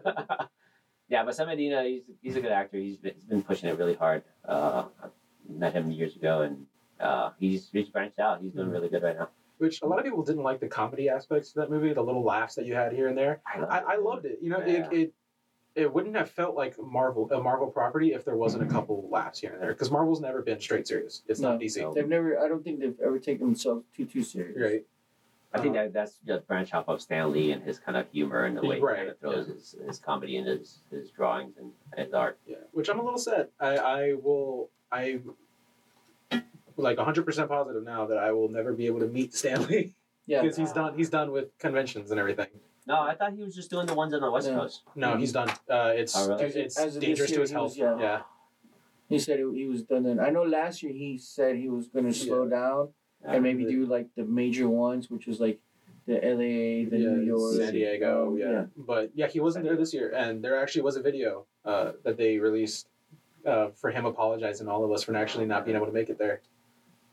yeah, but Sam Medina, he's he's a good actor. He's been, he's been pushing it really hard. Uh, I met him years ago, and uh, he's he's branched out. He's doing Mhm. really good right now. Which a lot of people didn't like the comedy aspects of that movie, the little laughs that you had here and there. I love I. I loved it. You know, Yeah. it, it it wouldn't have felt like Marvel a Marvel property if there wasn't a mm-hmm. couple laughs here and there. Because Marvel's never been straight serious. It's not No. DC. No. they've never. I don't think they've ever taken themselves too too serious. Right. I think that that's the branch off of Stan Lee and his kind of humor and the way Right, he kind of throws his, his comedy in his, his drawings and his art. Yeah. Which I'm a little sad. I I will I like 100 percent positive now that I will never be able to meet Stan Lee Yeah. because he's done he's done with conventions and everything. No, I thought he was just doing the ones on the West Yeah. Coast. No, he's done. Uh, it's Oh, really? it's, it's As of this dangerous year, to his he health. was- yeah. yeah. He said he, he was done. Then I know last year he said he was going to slow down and maybe do like the major ones, which was like the LA, the New York, San Diego, um, yeah. But yeah, he wasn't there this year, and there actually was a video uh, that they released uh, for him apologizing to all of us for actually not being able to make it there.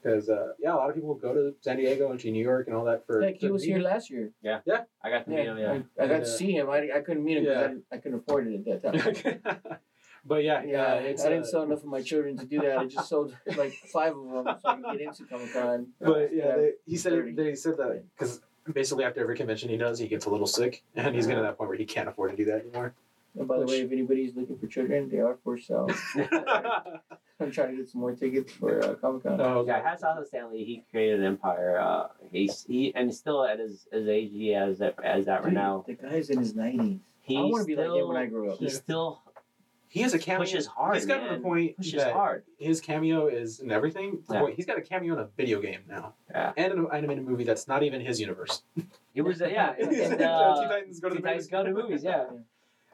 Because uh, yeah, a lot of people go to San Diego and to New York and all that for. Heck, he was here last year. Yeah, yeah, I got to meet him. Yeah. I, I got And, to see him. I, I couldn't meet him because Yeah. I, I couldn't afford it at that time. but yeah, Yeah, uh, it's, I didn't uh, sell enough of my children to do that. I just sold like five of them so I could get into Comic Con. But yeah, they, he said 30. they said that because basically after every convention he does, he gets a little sick, and he's getting to that point where he can't afford to do that anymore. And by the way, if anybody's looking for children, they are for sale. I'm trying to get some more tickets for uh, Comic Con. Oh, Yeah, hats off to Stan Lee. He created an empire. Uh, he's he and still at his, his age he has that as that right now. The guy's in his 90s. He I want to be like him still- when I grow up. He still he has a cameo. pushes hard. He's got to the point pushes that hard. his cameo is in everything. Yeah. point- He's got a cameo in a video game now, Yeah. and an animated movie that's not even his universe. It was uh, yeah. Teen and, uh, Titans Go to the Titans Movies. Go to movies. Yeah.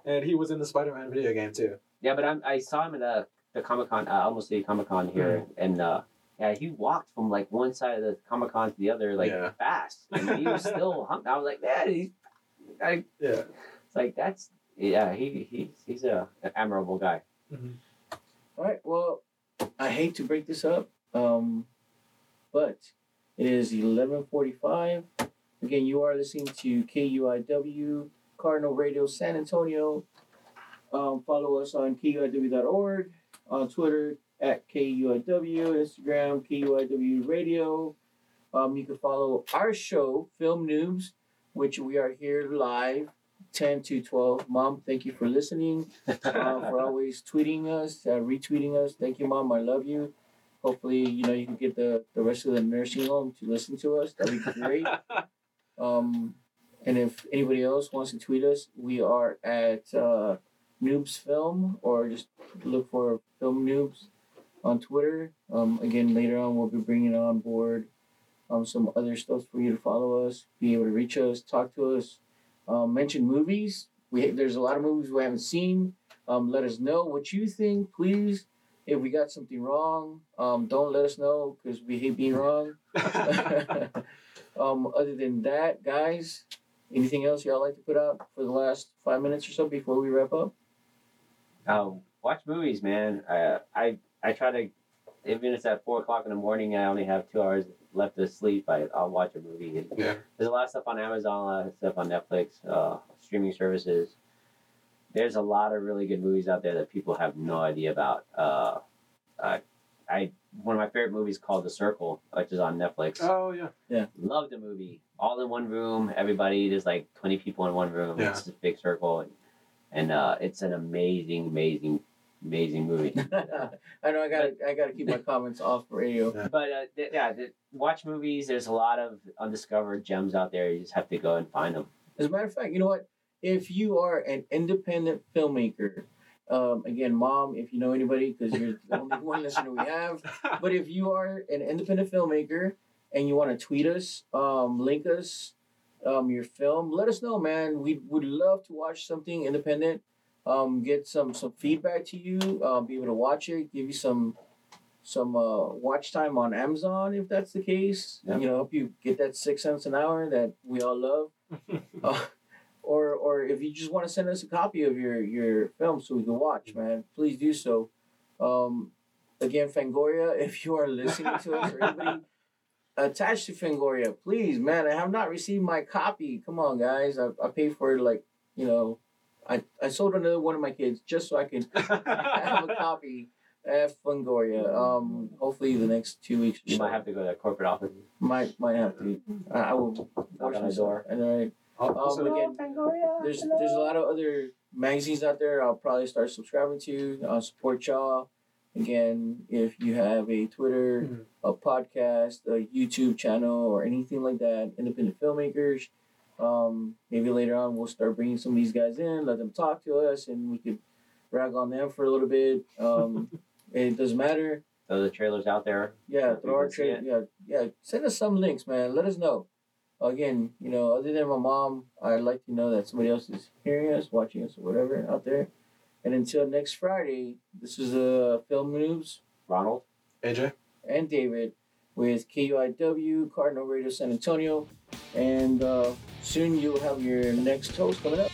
And he was in the Spider-Man video game too. Yeah, but I'm, I saw him at uh, the Comic Con, uh, Alamo City Comic Con here, Mm-hmm. and uh, yeah, he walked from like one side of the Comic Con to the other like Yeah. fast, and he was still hung. I was like, man, he's, I, Yeah. it's like that's yeah, he he's he's a an admirable guy. All right. Well, I hate to break this up, um, but it is eleven forty-five. Again, you are listening to KUIW Cardinal Radio San Antonio. Um, follow us on KUIW.org, on Twitter at KUIW, Instagram KUIW Radio. Um, you can follow our show, Film Noobs, which we are here live 10 to 12. Mom, thank you for listening uh, for always tweeting us, uh, retweeting us. Thank you, Mom. I love you. Hopefully, you know, you can get the, the rest of the nursing home to listen to us. That'd be great. Um, and if anybody else wants to tweet us, we are at uh, Noobs Film or just look for Film Noobs on Twitter. Um, again, later on, we'll be bringing on board um, some other stuff for you to follow us, be able to reach us, talk to us, um, mention movies. We there's a lot of movies we haven't seen. Um, let us know what you think, please. If we got something wrong, um, don't let us know because we hate being wrong. um, other than that, guys, anything else y'all like to put out for the last five minutes or so before we wrap up? Uh, watch movies, man. I I I try to even if it's at four o'clock in the morning, I only have two hours left to sleep. I I'll watch a movie. And Yeah. There's a lot of stuff on Amazon, a lot of stuff on Netflix, uh, streaming services. There's a lot of really good movies out there that people have no idea about. Uh, uh, I one of my favorite movies called The Circle, which is on Netflix. Oh yeah. Yeah. Love the movie. All in one room. Everybody. There's like 20 people in one room. Yeah. It's a big circle, and, and uh, it's an amazing, amazing, amazing movie. I know I gotta I gotta keep my comments off radio. But uh, th- yeah, th- watch movies. There's a lot of undiscovered gems out there. You just have to go and find them. As a matter of fact, you know what? If you are an independent filmmaker, um, again, mom, if you know anybody, because you're the only one listener we have, but if you are an independent filmmaker and you want to tweet us, um, link us, um, your film, let us know, man. We would love to watch something independent. Um, get some some feedback to you. Um, be able to watch it. Give you some some uh, watch time on Amazon if that's the case. Yeah. You know, help you get that six cents an hour that we all love. Uh, or or if you just want to send us a copy of your your film so we can watch, man, please do so. Um, again, Fangoria, if you are listening to us or anybody attached to Fangoria, please, man, I have not received my copy. Come on, guys, I, I paid for it like you know, I I sold another one of my kids just so I can have a copy at Fangoria. Um, hopefully the next two weeks. You might have to go to that corporate office. might might have to. I, I will Knock on the door. And all right. Also, Um, again, there's there's a lot of other magazines out there. I'll probably start subscribing to. I'll support y'all. Again, if you have a Twitter, Mhm. a podcast, a YouTube channel, or anything like that, independent filmmakers, um, maybe later on we'll start bringing some of these guys in, let them talk to us, and we could rag on them for a little bit. Um, it doesn't matter. So the trailer's out there. Yeah, throw our people tra- yeah, yeah. Send us some links, man. Let us know. Again, you know, other than my mom, I'd like to know that somebody else is hearing us, watching us, or whatever out there. And until next Friday, this is uh, Film Noobs Ronald. AJ. and David with KUIW Cardinal Radio San Antonio. And uh, soon you'll have your next host coming up.